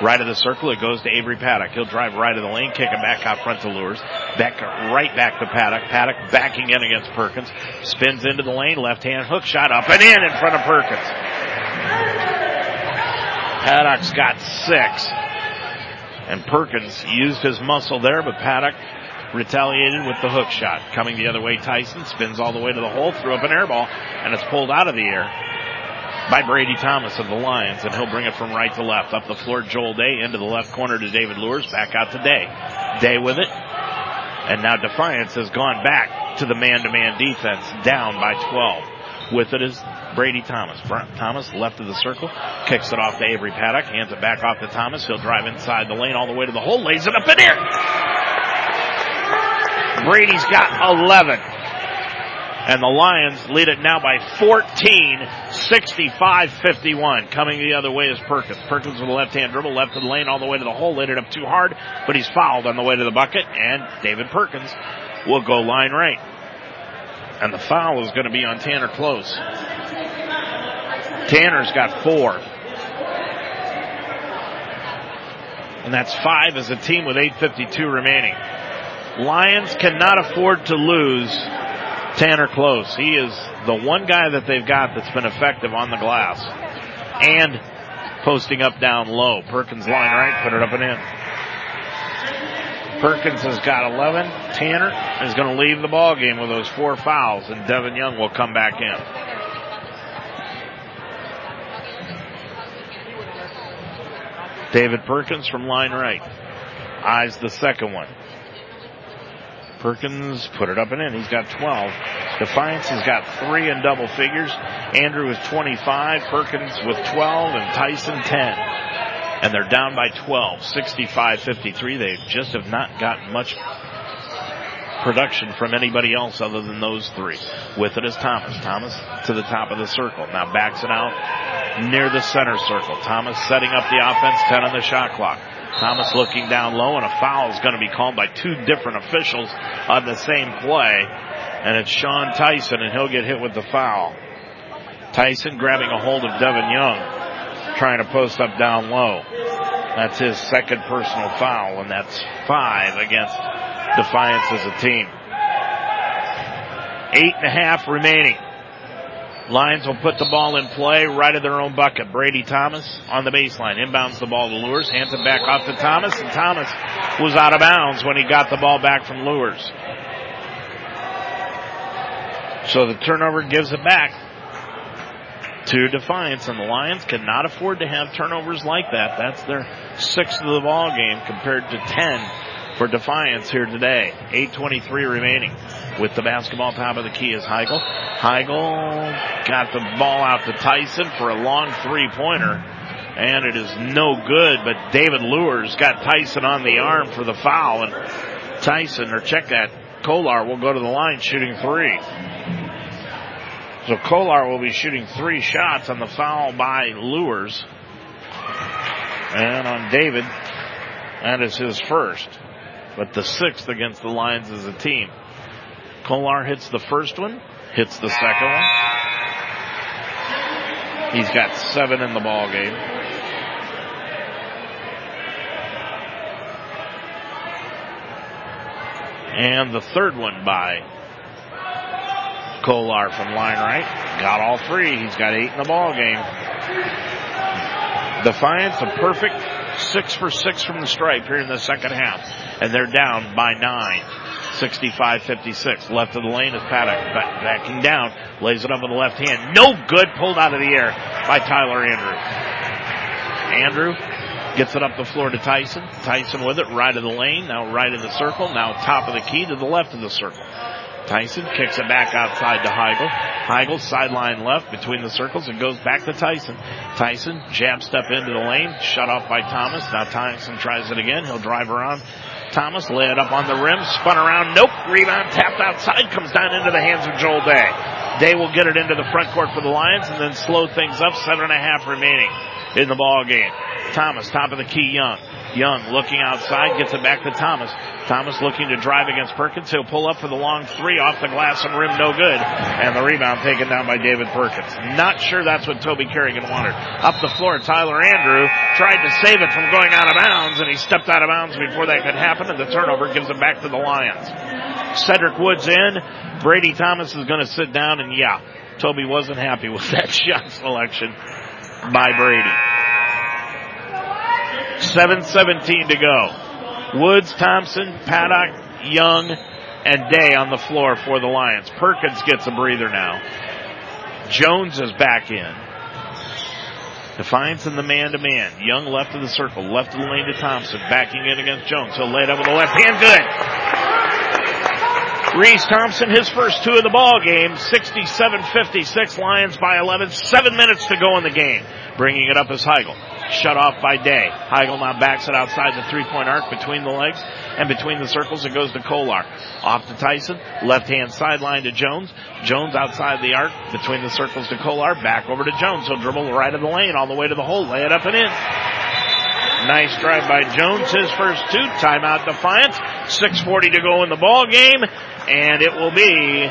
Right of the circle, it goes to Avery Paddock. He'll drive right of the lane, kick it back out front to Luers. Back right back to Paddock. Paddock backing in against Perkins. Spins into the lane, left hand hook shot up and in in front of Perkins. Paddock's got six. And Perkins used his muscle there, but Paddock retaliated with the hook shot. Coming the other way, Tyson spins all the way to the hole, threw up an air ball, and it's pulled out of the air by Brady Thomas of the Lions, and he'll bring it from right to left. Up the floor, Joel Day into the left corner to David Luers, back out to Day. Day with it. And now Defiance has gone back to the man-to-man defense, down by 12. With it is Brady Thomas. Thomas left of the circle, kicks it off to Avery Paddock, hands it back off to Thomas. He'll drive inside the lane all the way to the hole, lays it up in there. Brady's got 11. And the Lions lead it now by 14, 65-51. Coming the other way is Perkins. Perkins with a left-hand dribble, left of the lane, all the way to the hole, laid it up too hard, but he's fouled on the way to the bucket, and David Perkins will go line right. And the foul is going to be on Tanner Close. Tanner's got four. And that's five as a team with 8.52 remaining. Lions cannot afford to lose Tanner Close. He is the one guy that they've got that's been effective on the glass. And posting up down low. Perkins line right, put it up and in. Perkins has got 11. Tanner is going to leave the ball game with those four fouls, and Devin Young will come back in. David Perkins from line right. eyes the second one. Perkins put it up and in. He's got 12. Defiance has got three in double figures. Andrew is 25. Perkins with 12 and Tyson 10. And they're down by 12, 65-53. They just have not gotten much production from anybody else other than those three. With it is Thomas. Thomas to the top of the circle. Now backs it out near the center circle. Thomas setting up the offense, 10 on the shot clock. Thomas looking down low and a foul is going to be called by two different officials on the same play. And it's Sean Tyson and he'll get hit with the foul. Tyson grabbing a hold of Devin Young, trying to post up down low. That's his second personal foul and that's five against Defiance as a team. Eight and a half remaining. Lions will put the ball in play right at their own bucket. Brady Thomas on the baseline. Inbounds the ball to Luers. Hands it back off to Thomas. And Thomas was out of bounds when he got the ball back from Luers. So the turnover gives it back to Defiance. And the Lions cannot afford to have turnovers like that. That's their sixth of the ball game compared to ten for Defiance here today. 8.23 remaining. With the basketball top of the key is Heigl. Heigl got the ball out to Tyson for a long three pointer. And it is no good, but David Luers got Tyson on the arm for the foul and Tyson, or check that, Kolar will go to the line shooting three. So Kolar will be shooting three shots on the foul by Luers. And on David, that is his first but the sixth against the Lions as a team. Kolar hits the first one, hits the second one. He's got seven in the ball game. And the third one by Kolar from line right. Got all three. He's got eight in the ball game. Defiance, a perfect six for six from the stripe here in the second half. And they're down by nine. 65-56. Left of the lane is Paddock back, backing down. Lays it up with the left hand. No good. Pulled out of the air by Tyler Andrew. Andrew gets it up the floor to Tyson. Tyson with it. Right of the lane. Now right of the circle. Now top of the key to the left of the circle. Tyson kicks it back outside to Heigl. Heigl sideline left between the circles and goes back to Tyson. Tyson jab step into the lane, shut off by Thomas. Now Tyson tries it again. He'll drive around. Thomas lay it up on the rim, spun around, nope, rebound tapped outside, comes down into the hands of Joel Day. Day will get it into the front court for the Lions and then slow things up, seven and a half remaining in the ball game. Thomas, top of the key, Young. Young looking outside, gets it back to Thomas. Thomas looking to drive against Perkins. He'll pull up for the long three off the glass and rim, no good. And the rebound taken down by David Perkins. Not sure that's what Toby Carrigan wanted. Up the floor, Tyler Andrew tried to save it from going out of bounds, and he stepped out of bounds before that could happen, and the turnover gives it back to the Lions. Cedric Woods in. Brady Thomas is going to sit down, and yeah, Toby wasn't happy with that shot selection by Brady. 7.17 to go. Woods, Thompson, Paddock, Young, and Day on the floor for the Lions. Perkins gets a breather now. Jones is back in. Defiance in the man to man. Young left of the circle, left of the lane to Thompson, backing in against Jones. He'll lay it up with the left hand. Good. Reese Thompson, his first two of the ball game, 67-56, Lions by 11, seven minutes to go in the game. Bringing it up is Heigl. Shut off by Day. Heigl now backs it outside the three-point arc between the legs and between the circles. It goes to Kolar. Off to Tyson. Left-hand sideline to Jones. Jones outside the arc between the circles to Kolar. Back over to Jones. He'll dribble right of the lane all the way to the hole. Lay it up and in. Nice drive by Jones. His first two. Timeout Defiance. 6.40 to go in the ball game. And it will be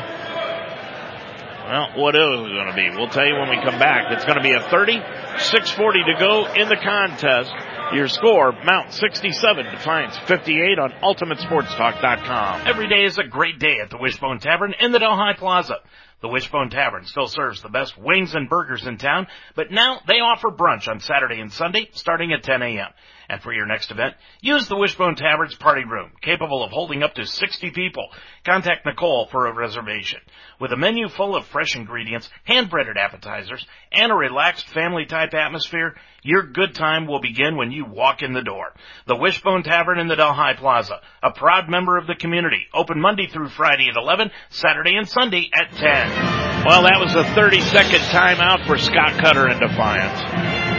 well, what is it going to be? We'll tell you when we come back. It's going to be a 30, 640 to go in the contest. Your score, Mount 67, Defiance 58 on UltimateSportsTalk.com. Every day is a great day at the Wishbone Tavern in the Delhi Plaza. The Wishbone Tavern still serves the best wings and burgers in town, but now they offer brunch on Saturday and Sunday starting at 10 a.m. And for your next event, use the Wishbone Tavern's party room, capable of holding up to 60 people. Contact Nicole for a reservation. With a menu full of fresh ingredients, hand-breaded appetizers, and a relaxed family-type atmosphere, your good time will begin when you walk in the door. The Wishbone Tavern in the Delhi Plaza, a proud member of the community, open Monday through Friday at 11, Saturday and Sunday at 10. Well, that was a 30 second timeout for Scott Cutter in Defiance.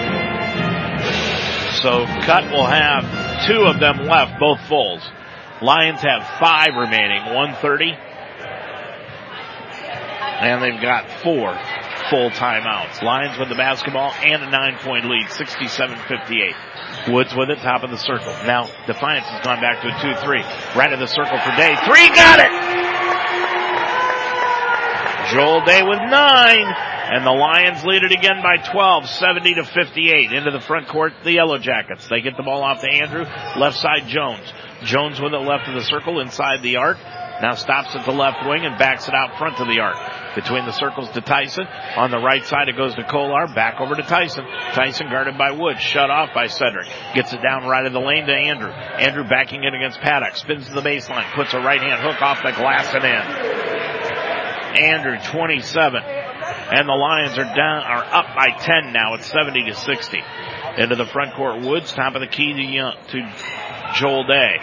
So Cut will have two of them left, both fulls. Lions have five remaining, 130. And they've got four full timeouts. Lions with the basketball and a nine point lead, 67-58. Woods with it, top of the circle. Now Defiance has gone back to a 2-3. Right of the circle for Day. Three, got it! Joel Day with nine. And the Lions lead it again by 12, 70 to 58. Into the front court, the Yellow Jackets. They get the ball off to Andrew. Left side, Jones. Jones with it left of the circle inside the arc. Now stops at the left wing and backs it out front of the arc. Between the circles to Tyson. On the right side it goes to Kolar. Back over to Tyson. Tyson guarded by Wood. Shut off by Cedric. Gets it down right of the lane to Andrew. Andrew backing in against Paddock. Spins to the baseline. Puts a right hand hook off the glass and in. Andrew 27. And the Lions are down, are up by 10 now. It's 70 to 60. Into the front court. Woods, top of the key to, Young, to Joel Day.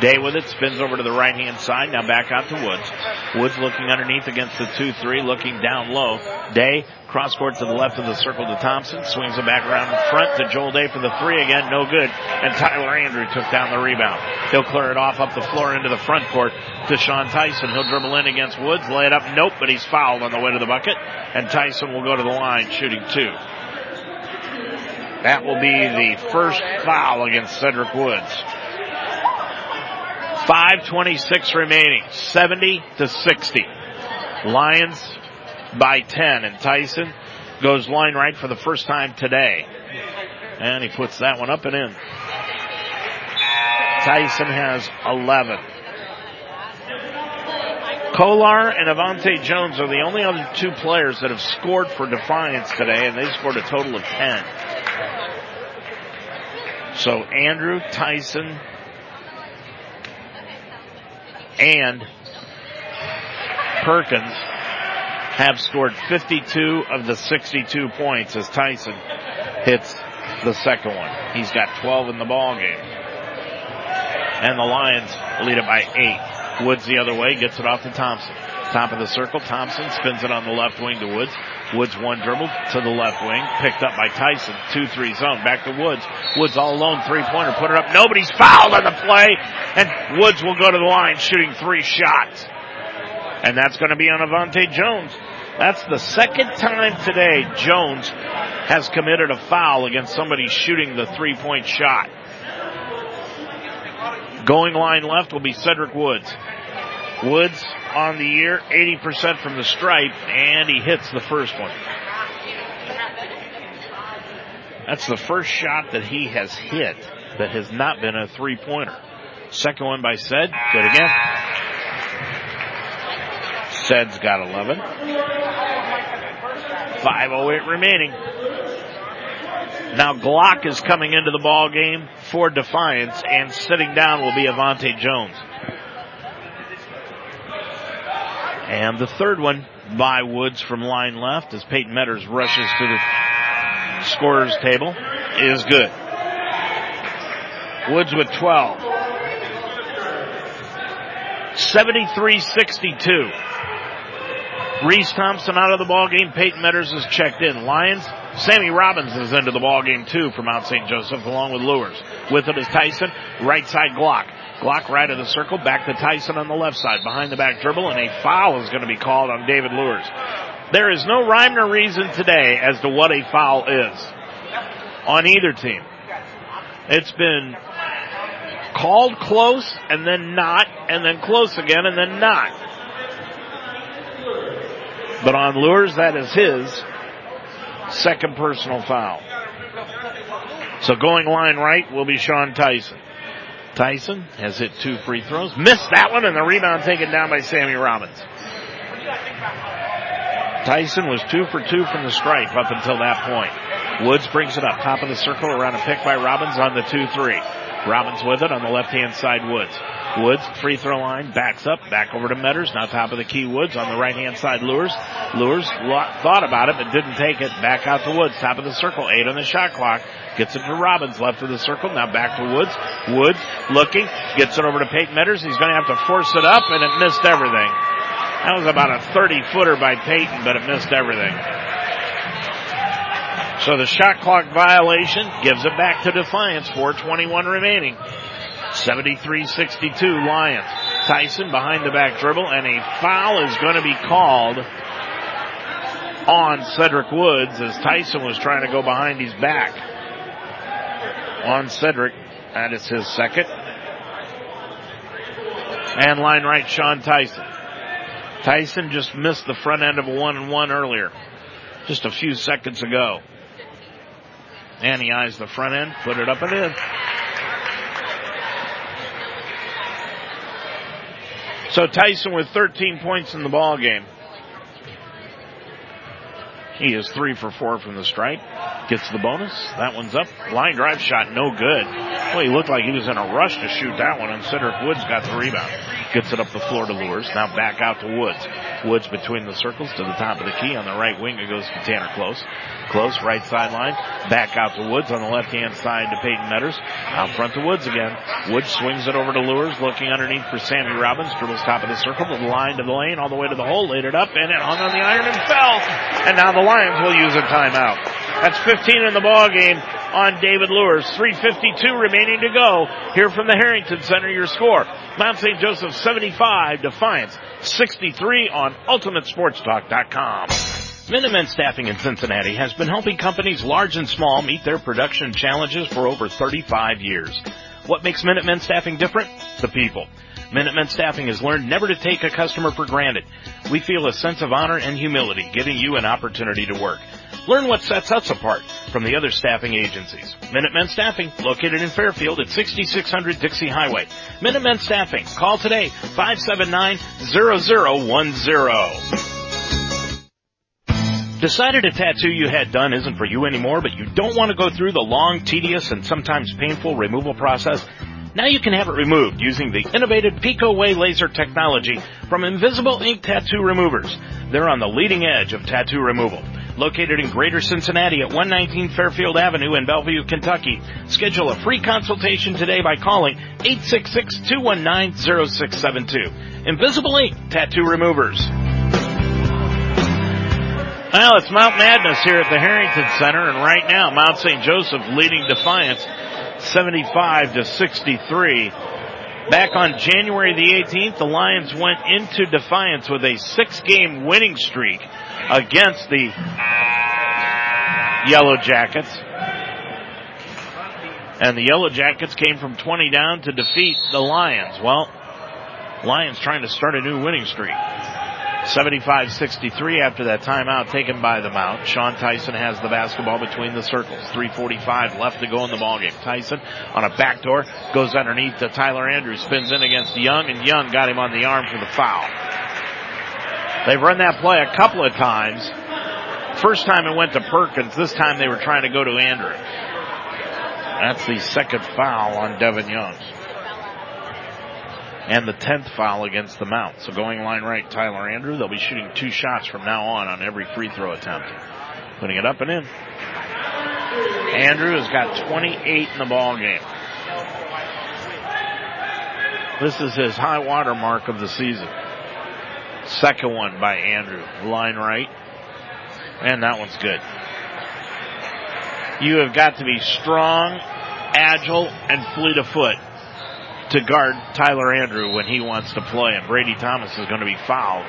Day with it, spins over to the right hand side, now back out to Woods. Woods looking underneath against the 2-3, looking down low. Day, cross court to the left of the circle to Thompson, swings it back around in front to Joel Day for the three again, no good. And Tyler Andrew took down the rebound. He'll clear it off up the floor into the front court to Sean Tyson. He'll dribble in against Woods, lay it up, nope, but he's fouled on the way to the bucket. And Tyson will go to the line shooting two. That will be the first foul against Cedric Woods. 526 remaining. 70 to 60. Lions by 10 and Tyson goes line right for the first time today. And he puts that one up and in. Tyson has 11. Kolar and Avante Jones are the only other two players that have scored for Defiance today, and they scored a total of 10. So Andrew, Tyson, and Perkins have scored 52 of the 62 points as Tyson hits the second one. He's got 12 in the ball game. And the Lions lead it by eight. Woods the other way, gets it off to Thompson. Top of the circle, Thompson spins it on the left wing to Woods. Woods one dribble to the left wing, picked up by Tyson. Two three zone, back to Woods. Woods all alone, three pointer, put it up. Nobody's fouled on the play, and Woods will go to the line shooting three shots. And that's going to be on Avante Jones. That's the second time today Jones has committed a foul against somebody shooting the three point shot. Going line left will be Cedric Woods. Woods on the year, 80% from the stripe, and he hits the first one. That's the first shot that he has hit that has not been a three pointer. Second one by Sed. Good again. Sed's got 11. 5.08 remaining. Now Glock is coming into the ball game for Defiance, and sitting down will be Avante Jones. And the third one by Woods from line left as Peyton Metters rushes to the scorer's table is good. Woods with 12. 73-62. Reese Thompson out of the ball game. Peyton Metters is checked in. Lions. Sammy Robbins is into the ball game too for Mount St. Joseph along with Luers. With it is Tyson. Right side Glock. Glock right of the circle. Back to Tyson on the left side. Behind the back dribble and a foul is going to be called on David Luers. There is no rhyme or reason today as to what a foul is on either team. It's been called close and then not and then close again and then not. But on Luers, that is his second personal foul. So going line right will be Sean Tyson. Tyson has hit two free throws, missed that one, and the rebound taken down by Sammy Robbins. Tyson was two for two from the stripe up until that point. Woods brings it up, top of the circle around a pick by Robbins on the 2-3. Robbins with it on the left hand side, Woods. Woods, free throw line, backs up, back over to Metters, now top of the key Woods on the right hand side Luers. Luers thought about it but didn't take it. Back out to Woods, top of the circle, eight on the shot clock. Gets it to Robbins, left of the circle, now back to Woods. Woods looking, gets it over to Peyton Metters. He's to have to force it up and it missed everything. That was about a 30 footer by Peyton, but it missed everything. So the shot clock violation gives it back to Defiance. 421 remaining. 73-62 Lions. Tyson behind the back dribble and a foul is going to be called on Cedric Woods as Tyson was trying to go behind his back. On Cedric. That is his second. And line right, Sean Tyson. Tyson just missed the front end of a one and one earlier. Just a few seconds ago. And he eyes the front end, put it up and in. So Tyson with 13 points in the ball game. He is three for four from the stripe. Gets the bonus. That one's up. Line drive shot, no good. Well, he looked like he was in a rush to shoot that one, and Cedric Woods got the rebound. Gets it up the floor to Luers. Now back out to Woods. Woods between the circles to the top of the key. On the right wing, it goes to Tanner Close. Close, right sideline. Back out to Woods on the left hand side to Peyton Metters. Out front to Woods again. Woods swings it over to Luers, looking underneath for Sammy Robbins. Dribbles top of the circle the line to the lane, all the way to the hole, laid it up, and it hung on the iron and fell. And now the Lions will use a timeout. That's 15 in the ball game on David Luers. 3.52 remaining to go. Here from the Harrington Center, your score. Mount St. Joseph 75, Defiance 63 on UltimateSportsTalk.com. Minutemen Staffing in Cincinnati has been helping companies large and small meet their production challenges for over 35 years. What makes Minutemen Staffing different? The people. Minutemen Staffing has learned never to take a customer for granted. We feel a sense of honor and humility giving you an opportunity to work. Learn what sets us apart from the other staffing agencies. Minutemen Staffing, located in Fairfield at 6600 Dixie Highway. Minutemen Staffing, call today 579-0010. Decided a tattoo you had done isn't for you anymore, but you don't want to go through the long, tedious, and sometimes painful removal process? Now you can have it removed using the innovative PicoWay laser technology from Invisible Ink Tattoo Removers. They're on the leading edge of tattoo removal. Located in Greater Cincinnati at 119 Fairfield Avenue in Bellevue, Kentucky. Schedule a free consultation today by calling 866-219-0672. Invisible Ink Tattoo Removers. Well, it's Mount Madness here at the Harrington Center, and right now Mount St. Joseph leading Defiance 75 to 63. Back on January the 18th, the Lions went into Defiance with a six-game winning streak against the Yellow Jackets. And the Yellow Jackets came from 20 down to defeat the Lions. Well, Lions trying to start a new winning streak. 75-63 after that timeout taken by the Mount. Sean Tyson has the basketball between the circles. 3.45 left to go in the ballgame. Tyson on a backdoor goes underneath to Tyler Andrews, spins in against Young, and Young got him on the arm for the foul. They've run that play a couple of times. First time it went to Perkins. This time they were trying to go to Andrew. That's the second foul on Devin Young and the 10th foul against the Mount. So going line right, Tyler Andrew. They'll be shooting two shots from now on on every free throw attempt. Putting it up and in. Andrew has got 28 in the ball game. This is his high water mark of the season. Second one by Andrew. Line right. And that one's good. You have got to be strong, agile, and fleet of foot to guard Tyler Andrew when he wants to play. And Brady Thomas is going to be fouled,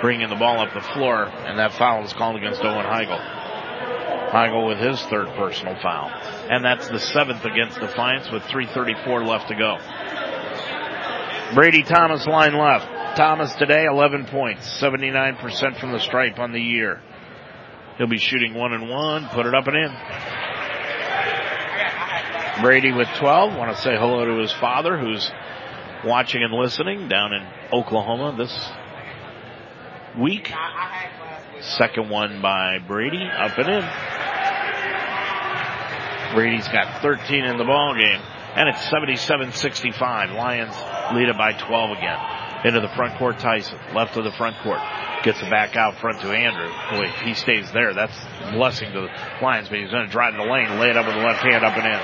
bringing the ball up the floor, and that foul is called against Owen Heigl. Heigl with his third personal foul. And that's the seventh against Defiance with 3.34 left to go. Brady Thomas line left. Thomas today 11 points, 79% from the stripe on the year. He'll be shooting one and one, put it up and in. Brady with 12. Want to say hello to his father who's watching and listening down in Oklahoma this week. Second one by Brady, up and in. Brady's got 13 in the ball game, and it's 77-65. Lions lead it by 12 again. Into the front court, Tyson. Left of the front court. Gets it back out front to Andrew. Boy, he stays there, that's a blessing to the Lions, but he's going to drive the lane, lay it up with the left hand up and in.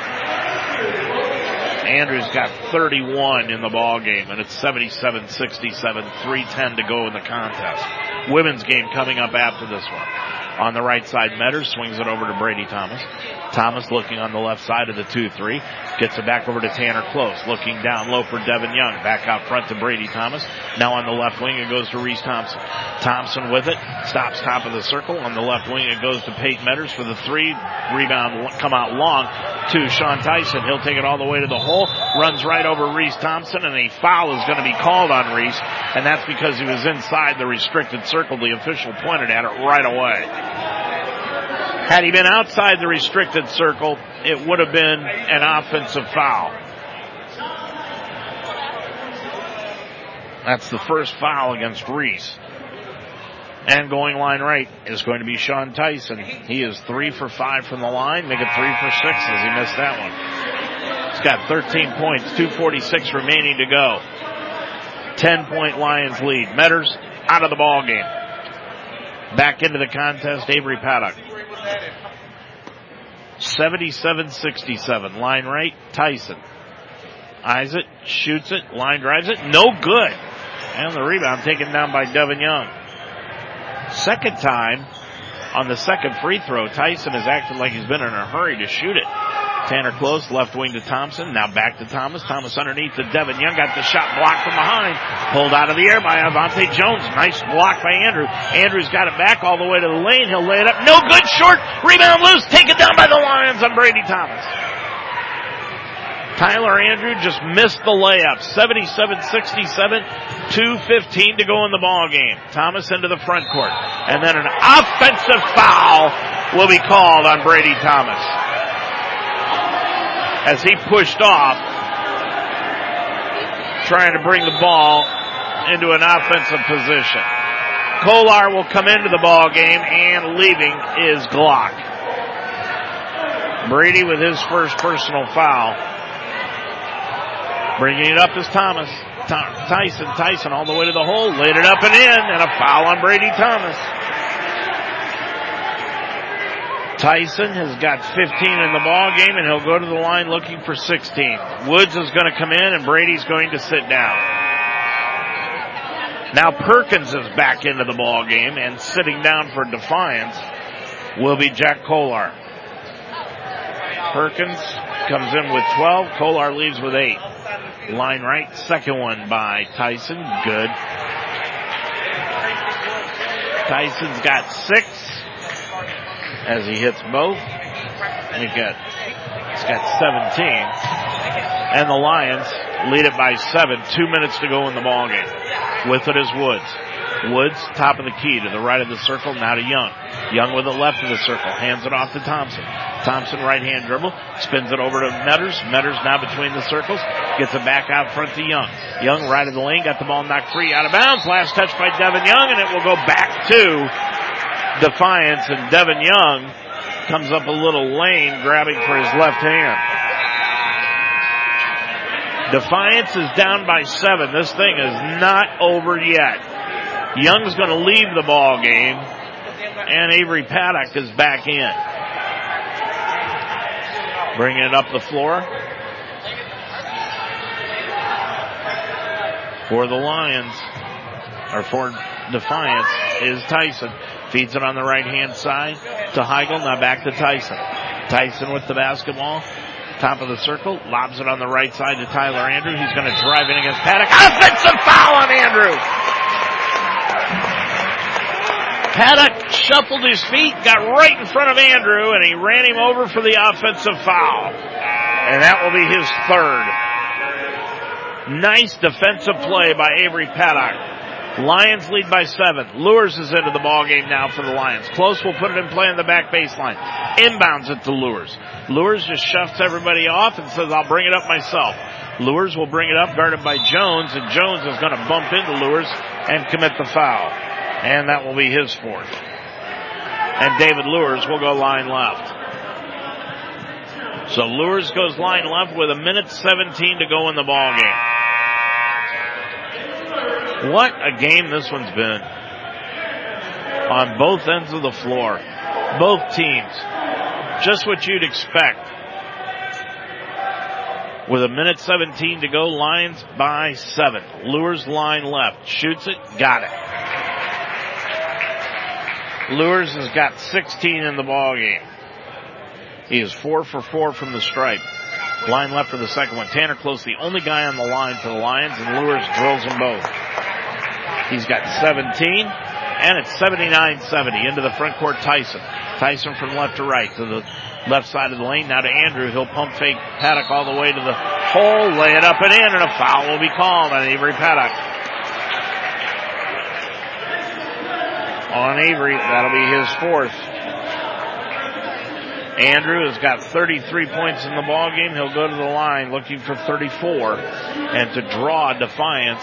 Andrews got 31 in the ball game, and it's 77-67, 310 to go in the contest. Women's game coming up after this one. On the right side, Metters swings it over to Brady Thomas. Thomas looking on the left side of the 2-3. Gets it back over to Tanner Close. Looking down low for Devin Young. Back out front to Brady Thomas. Now on the left wing, it goes to Reese Thompson. Thompson with it. Stops top of the circle. On the left wing, it goes to Peyton Metters for the three. Rebound come out long to Sean Tyson. He'll take it all the way to the hole. Runs right over Reese Thompson and a foul is going to be called on Reese. And that's because he was inside the restricted circle. The official pointed at it right away. Had he been outside the restricted circle, it would have been an offensive foul. That's the first foul against Reese. And going line right is going to be Sean Tyson. He is three for five from the line, make it three for six as he missed that one. He's got 13 points, 246 remaining to go. 10 point Lions lead. Metters out of the ball game. Back into the contest, Avery Paddock. 77-67. Line right, Tyson. Eyes it, shoots it, line drives it, no good. And the rebound taken down by Devin Young. Second time on the second free throw, Tyson has acted like he's been in a hurry to shoot it. Tanner close, left wing to Thompson. Now back to Thomas. Thomas underneath to Devin Young. Got the shot blocked from behind. Pulled out of the air by Avante Jones. Nice block by Andrew. Andrew's got it back all the way to the lane. He'll lay it up. No good. Short. Rebound loose. Taken down by the Lions on Brady Thomas. Tyler Andrew just missed the layup. 77-67, 2.15 to go in the ball game. Thomas into the front court. And then an offensive foul will be called on Brady Thomas as he pushed off, trying to bring the ball into an offensive position. Kolar will come into the ball game and leaving is Glock. Brady with his first personal foul. Bringing it up is Thomas. Tyson, Tyson all the way to the hole, laid it up and in, and a foul on Brady Thomas. Tyson has got 15 in the ball game and he'll go to the line looking for 16. Woods is going to come in and Brady's going to sit down. Now Perkins is back into the ball game and sitting down for Defiance will be Jack Kolar. Perkins comes in with 12. Kolar leaves with 8. Line right. Second one by Tyson. Good. Tyson's got 6 as he hits both. And got, he's got 17. And the Lions lead it by seven. Two minutes to go in the ball game. With it is Woods. Woods, top of the key to the right of the circle, now to Young. Young with the left of the circle, hands it off to Thompson. Thompson right hand dribble, spins it over to Metters. Metters now between the circles, gets it back out front to Young. Young right of the lane, got the ball knocked free out of bounds. Last touch by Devin Young, and it will go back to Defiance and Devin Young comes up a little lane grabbing for his left hand. Defiance is down by seven. This thing is not over yet. Young's going to leave the ball game and Avery Paddock is back in. Bringing it up the floor. For the Lions, or for Defiance, is Tyson. Feeds it on the right hand side to Heigl. Now back to Tyson. Tyson with the basketball. Top of the circle. Lobs it on the right side to Tyler Andrew. He's going to drive in against Paddock. Offensive foul on Andrew. Paddock shuffled his feet, got right in front of Andrew, and he ran him over for the offensive foul. And that will be his third. Nice defensive play by Avery Paddock. Lions lead by seven. Luers is into the ball game now for the Lions. Close will put it in play on the back baseline. Inbounds it to Luers. Luers just shoves everybody off and says, I'll bring it up myself. Luers will bring it up, guarded by Jones, and Jones is going to bump into Luers and commit the foul. And that will be his fourth. And David Luers will go line left. So Luers goes line left with a minute 17 to go in the ball game. What a game this one's been on both ends of the floor. Both teams. Just what you'd expect. With a minute 17 to go, Lions by seven. Luers line left. Shoots it. Got it. Luers has got 16 in the ball game. He is four for four from the stripe. Line left for the second one. Tanner Close, the only guy on the line for the Lions, and Luers drills them both. He's got 17, and it's 79-70 into the front court. Tyson. Tyson from left to right to the left side of the lane. Now to Andrew. He'll pump fake Paddock all the way to the hole, lay it up and in, and a foul will be called on Avery Paddock. On Avery, that'll be his fourth. Andrew has got 33 points in the ball game. He'll go to the line looking for 34 and to draw Defiance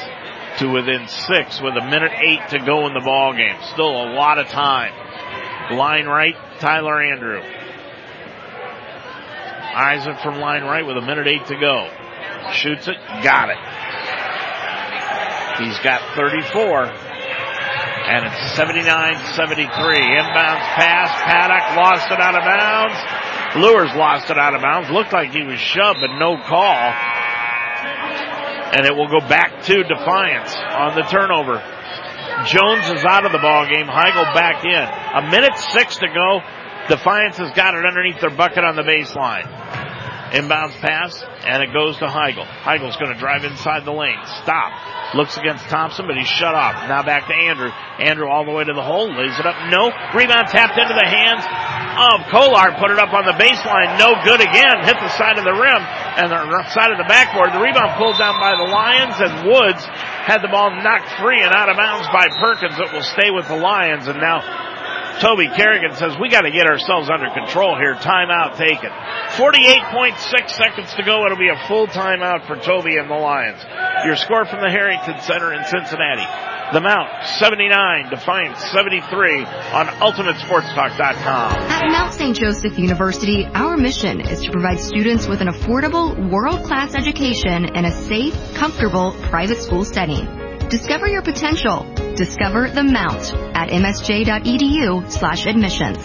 to within six with a minute eight to go in the ball game. Still a lot of time. Line right, Tyler Andrew. Isaac from line right with a minute eight to go. Shoots it, got it. He's got 34. And it's 79-73. Inbounds pass. Paddock lost it out of bounds. Luers lost it out of bounds. Looked like he was shoved, but no call. And it will go back to Defiance on the turnover. Jones is out of the ball game. Heigl back in. A minute six to go. Defiance has got it underneath their bucket on the baseline. Inbounds pass, and it goes to Heigl. Heigl's going to drive inside the lane. Stop. Looks against Thompson, but he's shut off. Now back to Andrew. Andrew all the way to the hole. Lays it up. No. Rebound tapped into the hands of Kolar. Put it up on the baseline. No good again. Hit the side of the rim and the side of the backboard. The rebound pulled down by the Lions and Woods had the ball knocked free and out of bounds by Perkins. It will stay with the Lions and now Toby Carrigan says we got to get ourselves under control here. Timeout taken. 48.6 seconds to go. It'll be a full timeout for Toby and the Lions. Your score from the Harrington Center in Cincinnati. The Mount 79, Defiance 73 on UltimateSportsTalk.com. At Mount St. Joseph University, our mission is to provide students with an affordable, world-class education in a safe, comfortable private school setting. Discover your potential. Discover the Mount at msj.edu slash admissions.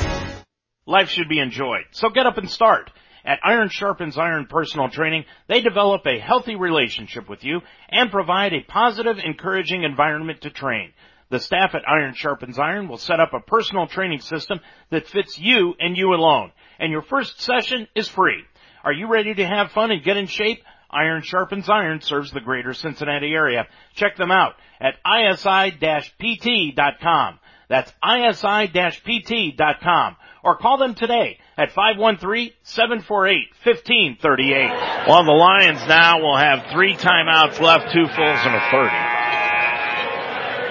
Life should be enjoyed, so get up and start. At Iron Sharpens Iron Personal Training, they develop a healthy relationship with you and provide a positive, encouraging environment to train. The staff at Iron Sharpens Iron will set up a personal training system that fits you and you alone. And your first session is free. Are you ready to have fun and get in shape? Iron Sharpens Iron serves the greater Cincinnati area. Check them out at isi-pt.com. That's isi-pt.com. Or call them today at 513-748-1538. Well, the Lions now will have three timeouts left, two fulls and a 30.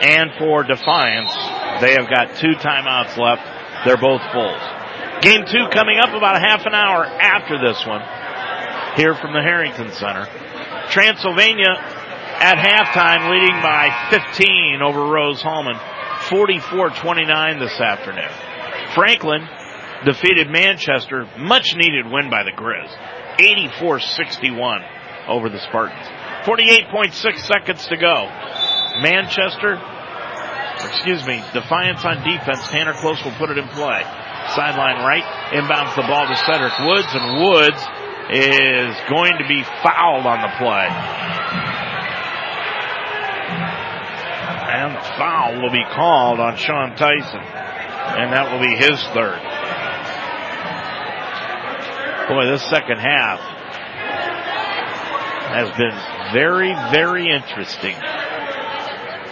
And for Defiance, they have got two timeouts left. They're both fulls. Game two coming up about a half an hour after this one here from the Harrington Center. Transylvania at halftime leading by 15 over Rose-Hulman. 44-29 this afternoon. Franklin defeated Manchester. Much needed win by the Grizz. 84-61 over the Spartans. 48.6 seconds to go. Manchester, excuse me, Defiance on defense. Tanner Close will put it in play. Sideline right, inbounds the ball to Cedric Woods, and Woods is going to be fouled on the play. And the foul will be called on Sean Tyson. And that will be his third. Boy, this second half has been very, very interesting.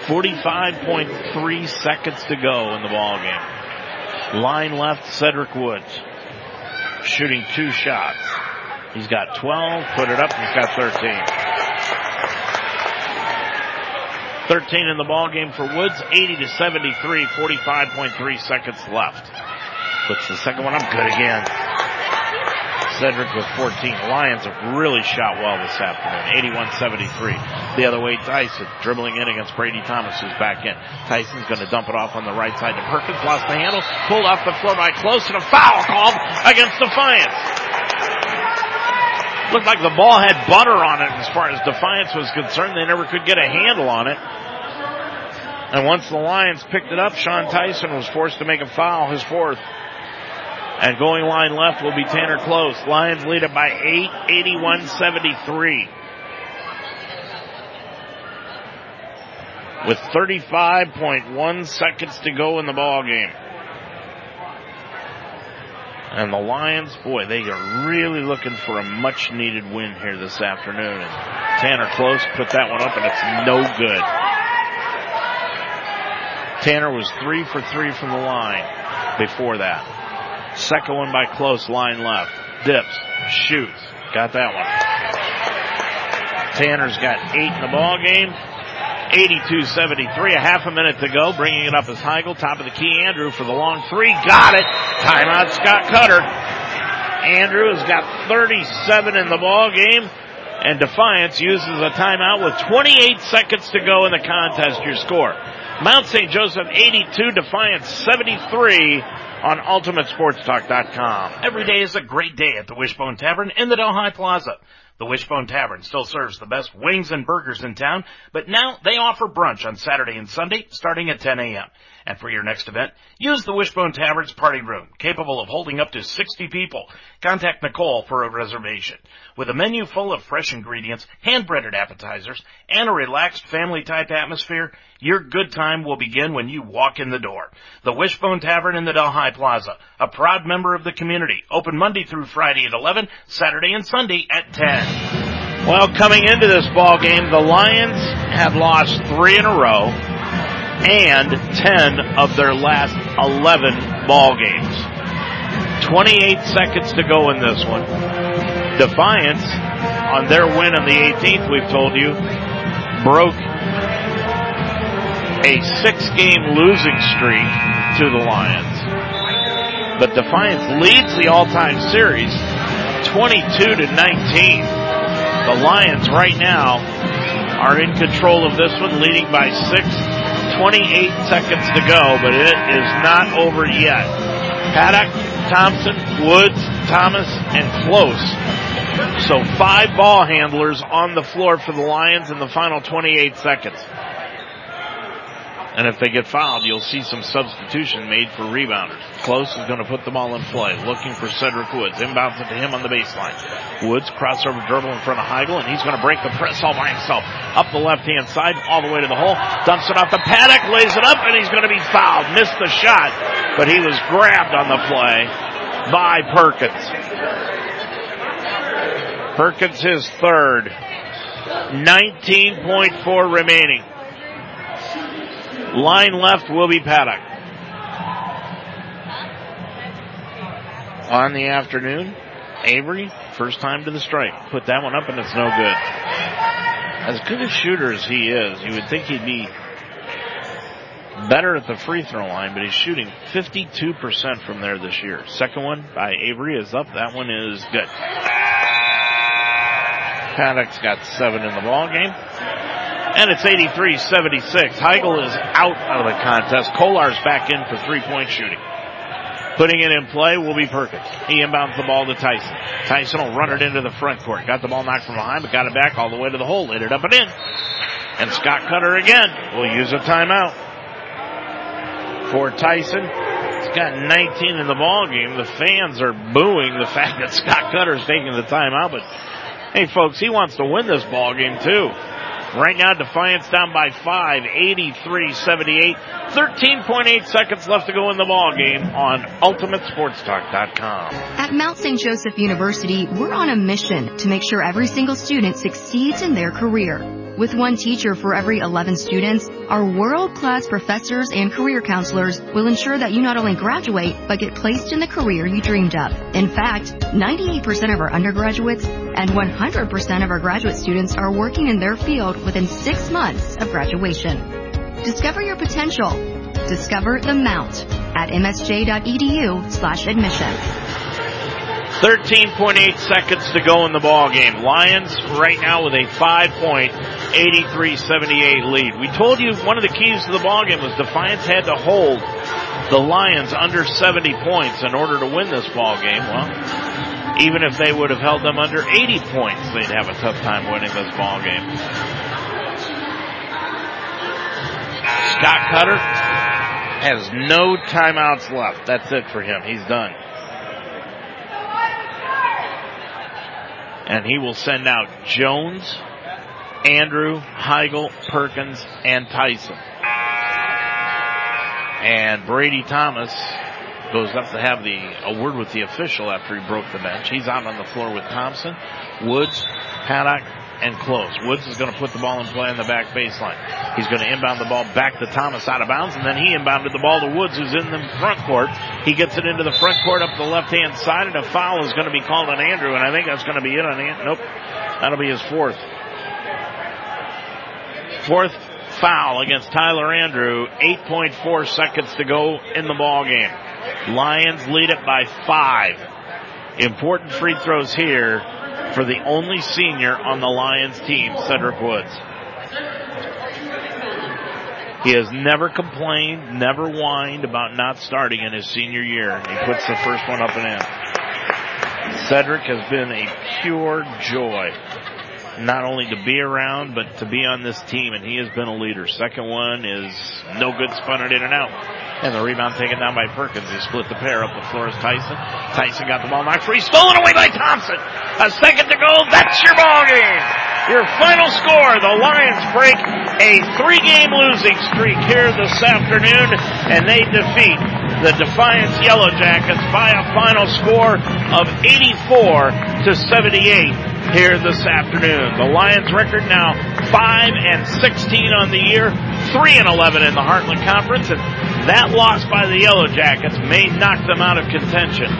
45.3 seconds to go in the ball game. Line left, Cedric Woods. Shooting two shots. He's got 12, put it up, he's got 13. 13 in the ball game for Woods, 80 to 73, 45.3 seconds left. Puts the second one up, good again. Cedric with 14. Lions have really shot well this afternoon. 81-73. The other way, Tyson dribbling in against Brady Thomas who's back in. Tyson's going to dump it off on the right side to Perkins. Lost the handle. Pulled off the floor by Close and a foul called against Defiance. Looked like the ball had butter on it as far as Defiance was concerned. They never could get a handle on it. And once the Lions picked it up, Sean Tyson was forced to make a foul, his fourth. And going line left will be Tanner Close. Lions lead it by 8, 81-73. With 35.1 seconds to go in the ball game. And the Lions, boy, they are really looking for a much needed win here this afternoon. And Tanner Close put that one up and it's no good. Tanner was three for three from the line before that. Second one by Close, line left. Dips, shoots. Got that one. Tanner's got eight in the ball game. 82-73, a half a minute to go. Bringing it up is Heigel, top of the key. Andrew for the long three, got it. Timeout, Scott Cutter. Andrew has got 37 in the ball game, and Defiance uses a timeout with 28 seconds to go in the contest. Your score: Mount St. Joseph 82, Defiance 73 on UltimateSportsTalk.com. Every day is a great day at the Wishbone Tavern in the Delhi Plaza. The Wishbone Tavern still serves the best wings and burgers in town, but now they offer brunch on Saturday and Sunday starting at 10 a.m. And for your next event, use the Wishbone Tavern's party room, capable of holding up to 60 people. Contact Nicole for a reservation. With a menu full of fresh ingredients, hand-breaded appetizers, and a relaxed family-type atmosphere, your good time will begin when you walk in the door. The Wishbone Tavern in the Delhi Plaza, a proud member of the community, open Monday through Friday at 11, Saturday and Sunday at 10. Well, coming into this ball game, the Lions have lost three in a row and 10 of their last 11 ball games. 28 seconds to go in this one. Defiance, on their win on the 18th, we've told you, broke a six game losing streak to the Lions. But Defiance leads the all time series 22 to 19. The Lions right now are in control of this one, leading by six. 28 seconds to go, but it is not over yet. Paddock, Thompson, Woods, Thomas, and Close. So five ball handlers on the floor for the Lions in the final 28 seconds. And if they get fouled, you'll see some substitution made for rebounders. Close is going to put the ball in play, looking for Cedric Woods. Inbounds it to him on the baseline. Woods crossover dribble in front of Heigel, and he's going to break the press all by himself. Up the left hand side, all the way to the hole. Dumps it off the paddock, lays it up, and he's going to be fouled. Missed the shot, but he was grabbed on the play by Perkins. Perkins his third. 19.4 remaining. Line left will be Paddock. On the afternoon, Avery, first time to the stripe. Put that one up and it's no good. As good a shooter as he is, you would think he'd be better at the free throw line, but he's shooting 52% from there this year. Second one by Avery is up. That one is good. Paddock's got seven in the ball game. And it's 83-76. Heigel is out of the contest. Kolar's back in for three-point shooting. Putting it in play will be Perkins. He inbounds the ball to Tyson. Tyson will run it into the front court. Got the ball knocked from behind, but got it back all the way to the hole. Laid it up and in. And Scott Cutter again will use a timeout. For Tyson, he's got 19 in the ball game. The fans are booing the fact that Scott Cutter's taking the timeout, but hey folks, he wants to win this ball game too. Right now, Defiance down by five, 83-78. 13.8 seconds left to go in the ball game on UltimateSportsTalk.com. At Mount St. Joseph University, we're on a mission to make sure every single student succeeds in their career. With one teacher for every 11 students, our world-class professors and career counselors will ensure that you not only graduate, but get placed in the career you dreamed of. In fact, 98% of our undergraduates and 100% of our graduate students are working in their field within six months of graduation. Discover your potential. Discover the Mount at msj.edu slash admission. 13.8 seconds to go in the ball game. Lions right now with a five point 83-78 lead. We told you one of the keys to the ball game was Defiance had to hold the Lions under 70 points in order to win this ball game. Well, even if they would have held them under 80 points, they'd have a tough time winning this ball game. Scott Cutter has no timeouts left. That's it for him. He's done. And he will send out Jones, Andrew, Heigel, Perkins, and Tyson. And Brady Thomas goes up to have the a word with the official after he broke the bench. He's out on the floor with Thompson, Woods, Paddock, and close. Woods is going to put the ball in play on the back baseline. He's going to inbound the ball back to Thomas out of bounds, and then he inbounded the ball to Woods, who's in the front court. He gets it into the front court up the left hand side, and a foul is going to be called on Andrew, and I think that's going to be it on Andrew. Nope, that'll be his fourth. Fourth foul against Tyler Andrew. 8.4 seconds to go in the ball game. Lions lead it by five. Important free throws here for the only senior on the Lions team, Cedric Woods. He has never complained, never whined about not starting in his senior year. He puts the first one up and in. Cedric has been a pure joy not only to be around, but to be on this team, and he has been a leader. Second one is no good, spun it in and out. And the rebound taken down by Perkins. He split the pair up the floor is Tyson. Tyson got the ball knocked free, stolen away by Thompson. A second to go. That's your ball game. Your final score, the Lions break a three-game losing streak here this afternoon, and they defeat the Defiance Yellow Jackets by a final score of 84 to 78 here this afternoon. The Lions record now 5 and 16 on the year, 3 and 11 in the Heartland Conference, and that loss by the Yellow Jackets may knock them out of contention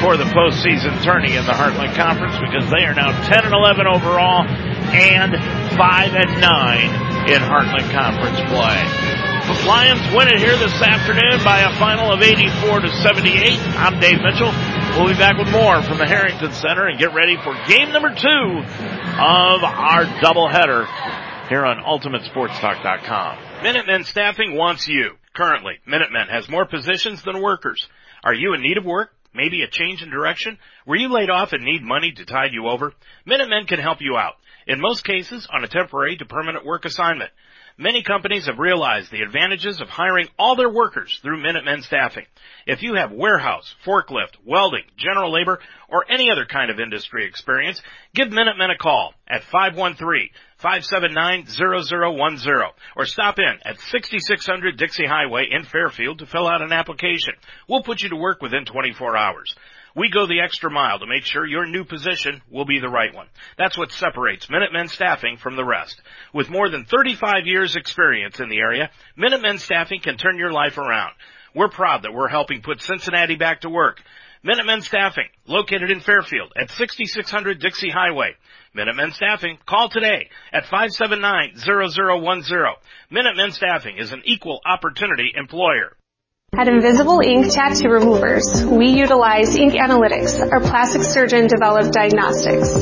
for the postseason tourney in the Heartland Conference because they are now 10 and 11 overall and 5 and 9 in Heartland Conference play. The Lions win it here this afternoon by a final of 84 to 78. I'm Dave Mitchell. We'll be back with more from the Harrington Center and get ready for game number two of our doubleheader here on UltimateSportsTalk.com. Minutemen Staffing wants you. Currently, Minutemen has more positions than workers. Are you in need of work? Maybe a change in direction? Were you laid off and need money to tide you over? Minutemen can help you out. In most cases, on a temporary to permanent work assignment. Many companies have realized the advantages of hiring all their workers through Minutemen Staffing. If you have warehouse, forklift, welding, general labor, or any other kind of industry experience, give Minutemen a call at 513-579-0010 or stop in at 6600 Dixie Highway in Fairfield to fill out an application. We'll put you to work within 24 hours. We go the extra mile to make sure your new position will be the right one. That's what separates Minutemen Staffing from the rest. With more than 35 years experience in the area, Minutemen Staffing can turn your life around. We're proud that we're helping put Cincinnati back to work. Minutemen Staffing, located in Fairfield at 6600 Dixie Highway. Minutemen Staffing, call today at 579-0010. Minutemen Staffing is an equal opportunity employer. At Invisible Ink Tattoo Removers, we utilize Ink Analytics, our plastic surgeon developed diagnostics.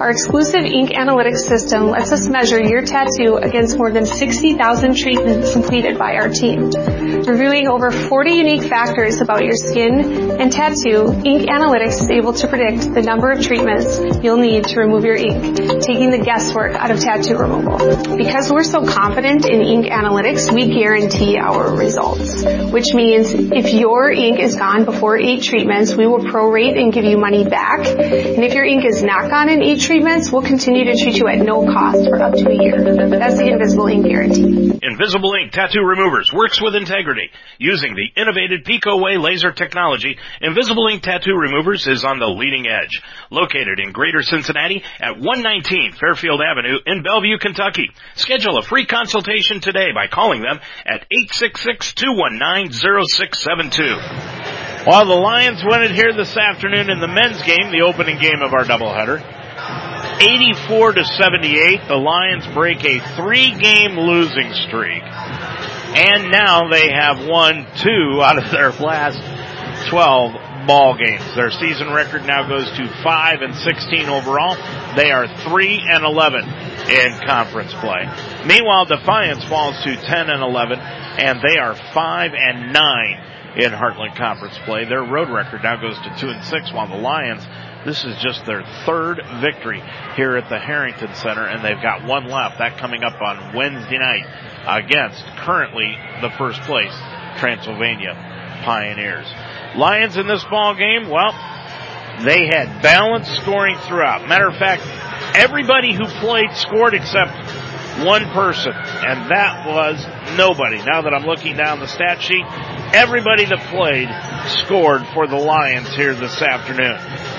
Our exclusive ink analytics system lets us measure your tattoo against more than 60,000 treatments completed by our team. Reviewing over 40 unique factors about your skin and tattoo, Ink Analytics is able to predict the number of treatments you'll need to remove your ink, taking the guesswork out of tattoo removal. Because we're so confident in Ink Analytics, we guarantee our results, which means if your ink is gone before eight treatments, we will prorate and give you money back. And if your ink is not gone in eight treatments, we'll continue to treat you at no cost for up to a year. That's the Invisible Ink Guarantee. Invisible Ink Tattoo Removers works with integrity. Using the innovative PicoWay laser technology, Invisible Ink Tattoo Removers is on the leading edge. Located in Greater Cincinnati at 119 Fairfield Avenue in Bellevue, Kentucky. Schedule a free consultation today by calling them at 866-219-0672. While the Lions win it here this afternoon in the men's game, the opening game of our doubleheader, 84 to 78, the Lions break a three-game losing streak. And now they have won two out of their last 12 ball games. Their season record now goes to 5 and 16 overall. They are 3 and 11 in conference play. Meanwhile, Defiance falls to 10 and 11 and they are 5 and 9 in Heartland Conference play. Their road record now goes to 2 and 6 while the Lions this is just their third victory here at the Harrington Center, and they've got one left. That coming up on Wednesday night against currently the first place Transylvania Pioneers. Lions in this ball game, well, they had balanced scoring throughout. Matter of fact, everybody who played scored except one person, and that was nobody. Now that I'm looking down the stat sheet, everybody that played scored for the Lions here this afternoon.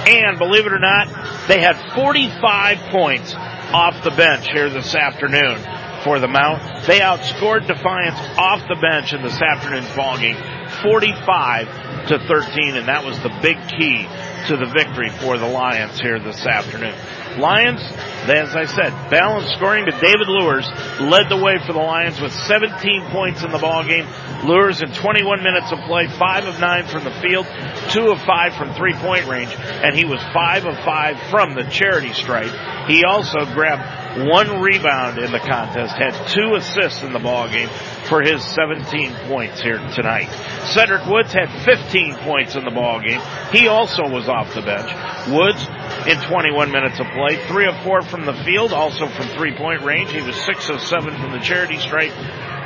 And believe it or not, they had 45 points off the bench here this afternoon for the Mount. They outscored Defiance off the bench in this afternoon's ball game, 45 to 13, and that was the big key to the victory for the Lions here this afternoon. Lions, as I said, balanced scoring, but David Luers led the way for the Lions with 17 points in the ball game. Luers in 21 minutes of play, 5 of 9 from the field, 2 of 5 from three point range, and he was 5 of 5 from the charity stripe. He also grabbed one rebound in the contest, had two assists in the ball game for his 17 points here tonight. Cedric Woods had 15 points in the ball game. He also was off the bench. Woods in 21 minutes of play, 3 of 4 from the field, also from three point range. He was 6 of 7 from the charity stripe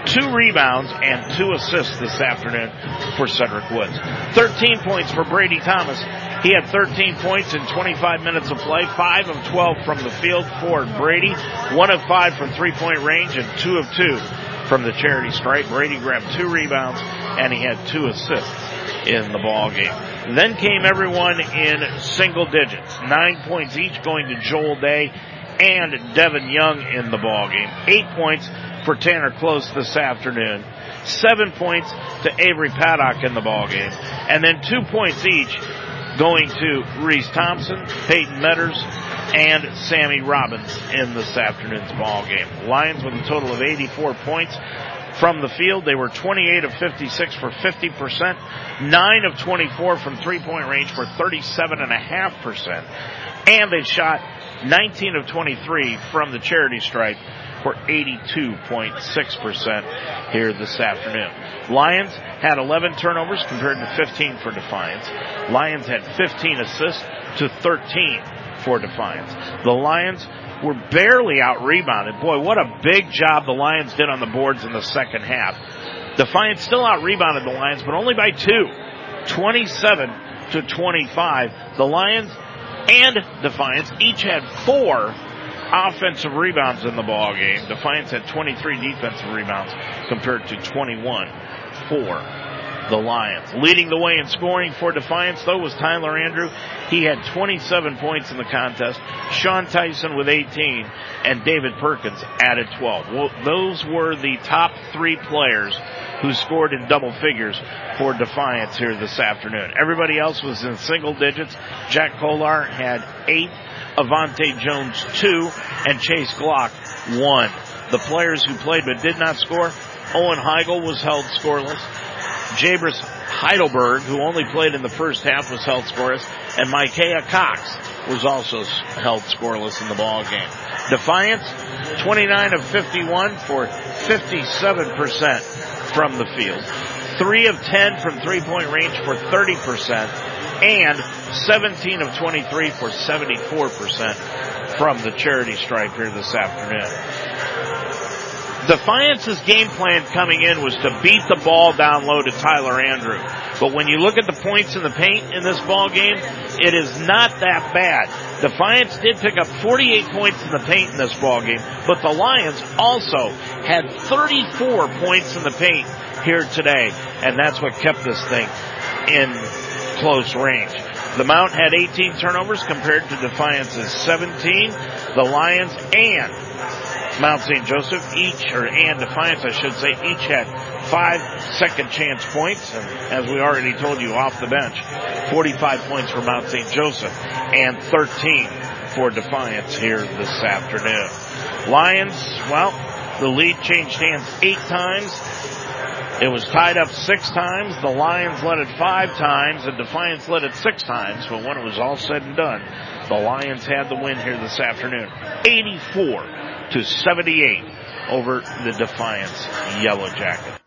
two rebounds and two assists this afternoon for Cedric Woods. 13 points for Brady Thomas. He had 13 points in 25 minutes of play, 5 of 12 from the field for Brady, 1 of 5 from three point range, and 2 of 2 from the charity stripe. Brady grabbed two rebounds and he had two assists in the ball game. Then came everyone in single digits, nine points each going to Joel Day and Devin Young in the ball game. Eight points for Tanner Close this afternoon. Seven points to Avery Paddock in the ball game, and then two points each going to Reese Thompson, Peyton Metters, and Sammy Robbins in this afternoon's ball game. Lions with a total of 84 points from the field. They were 28 of 56 for 50%, 9 of 24 from three point range for 37.5%, and they shot 19 of 23 from the charity stripe for 82.6% here this afternoon. Lions had 11 turnovers compared to 15 for Defiance. Lions had 15 assists to 13 for Defiance. The Lions were barely out rebounded. Boy, what a big job the Lions did on the boards in the second half. Defiance still out rebounded the Lions, but only by two. 27 to 25. The Lions and Defiance each had four offensive rebounds in the ball game. Defiance had 23 defensive rebounds compared to 21 for the Lions. Leading the way in scoring for Defiance, though, was Tyler Andrew. He had 27 points in the contest. Sean Tyson with 18, and David Perkins added 12. Well, those were the top three players who scored in double figures for Defiance here this afternoon. Everybody else was in single digits. Jack Kolar had eight, Avante Jones two, and Chase Glock one. The players who played but did not score, Owen Heigl was held scoreless. Jabris Heidelberg, who only played in the first half, was held scoreless, and Micaiah Cox was also held scoreless in the ball game. Defiance, 29 of 51 for 57% from the field. 3 of 10 from three point range for 30%, and 17 of 23 for 74% from the charity stripe here this afternoon. Defiance's game plan coming in was to beat the ball down low to Tyler Andrew. But when you look at the points in the paint in this ball game, it is not that bad. Defiance did pick up 48 points in the paint in this ball game, but the Lions also had 34 points in the paint here today, and that's what kept this thing in close range. The Mount had 18 turnovers compared to Defiance's 17. The Lions and Mount St. Joseph each, or and Defiance, I should say, each had five second chance points, and as we already told you off the bench, 45 points for Mount St. Joseph and 13 for Defiance here this afternoon. Lions, well, the lead changed hands eight times. It was tied up six times. The Lions led it five times, and Defiance led it six times. But when it was all said and done, the Lions had the win here this afternoon. 84 to 78 over the Defiance Yellow Jackets.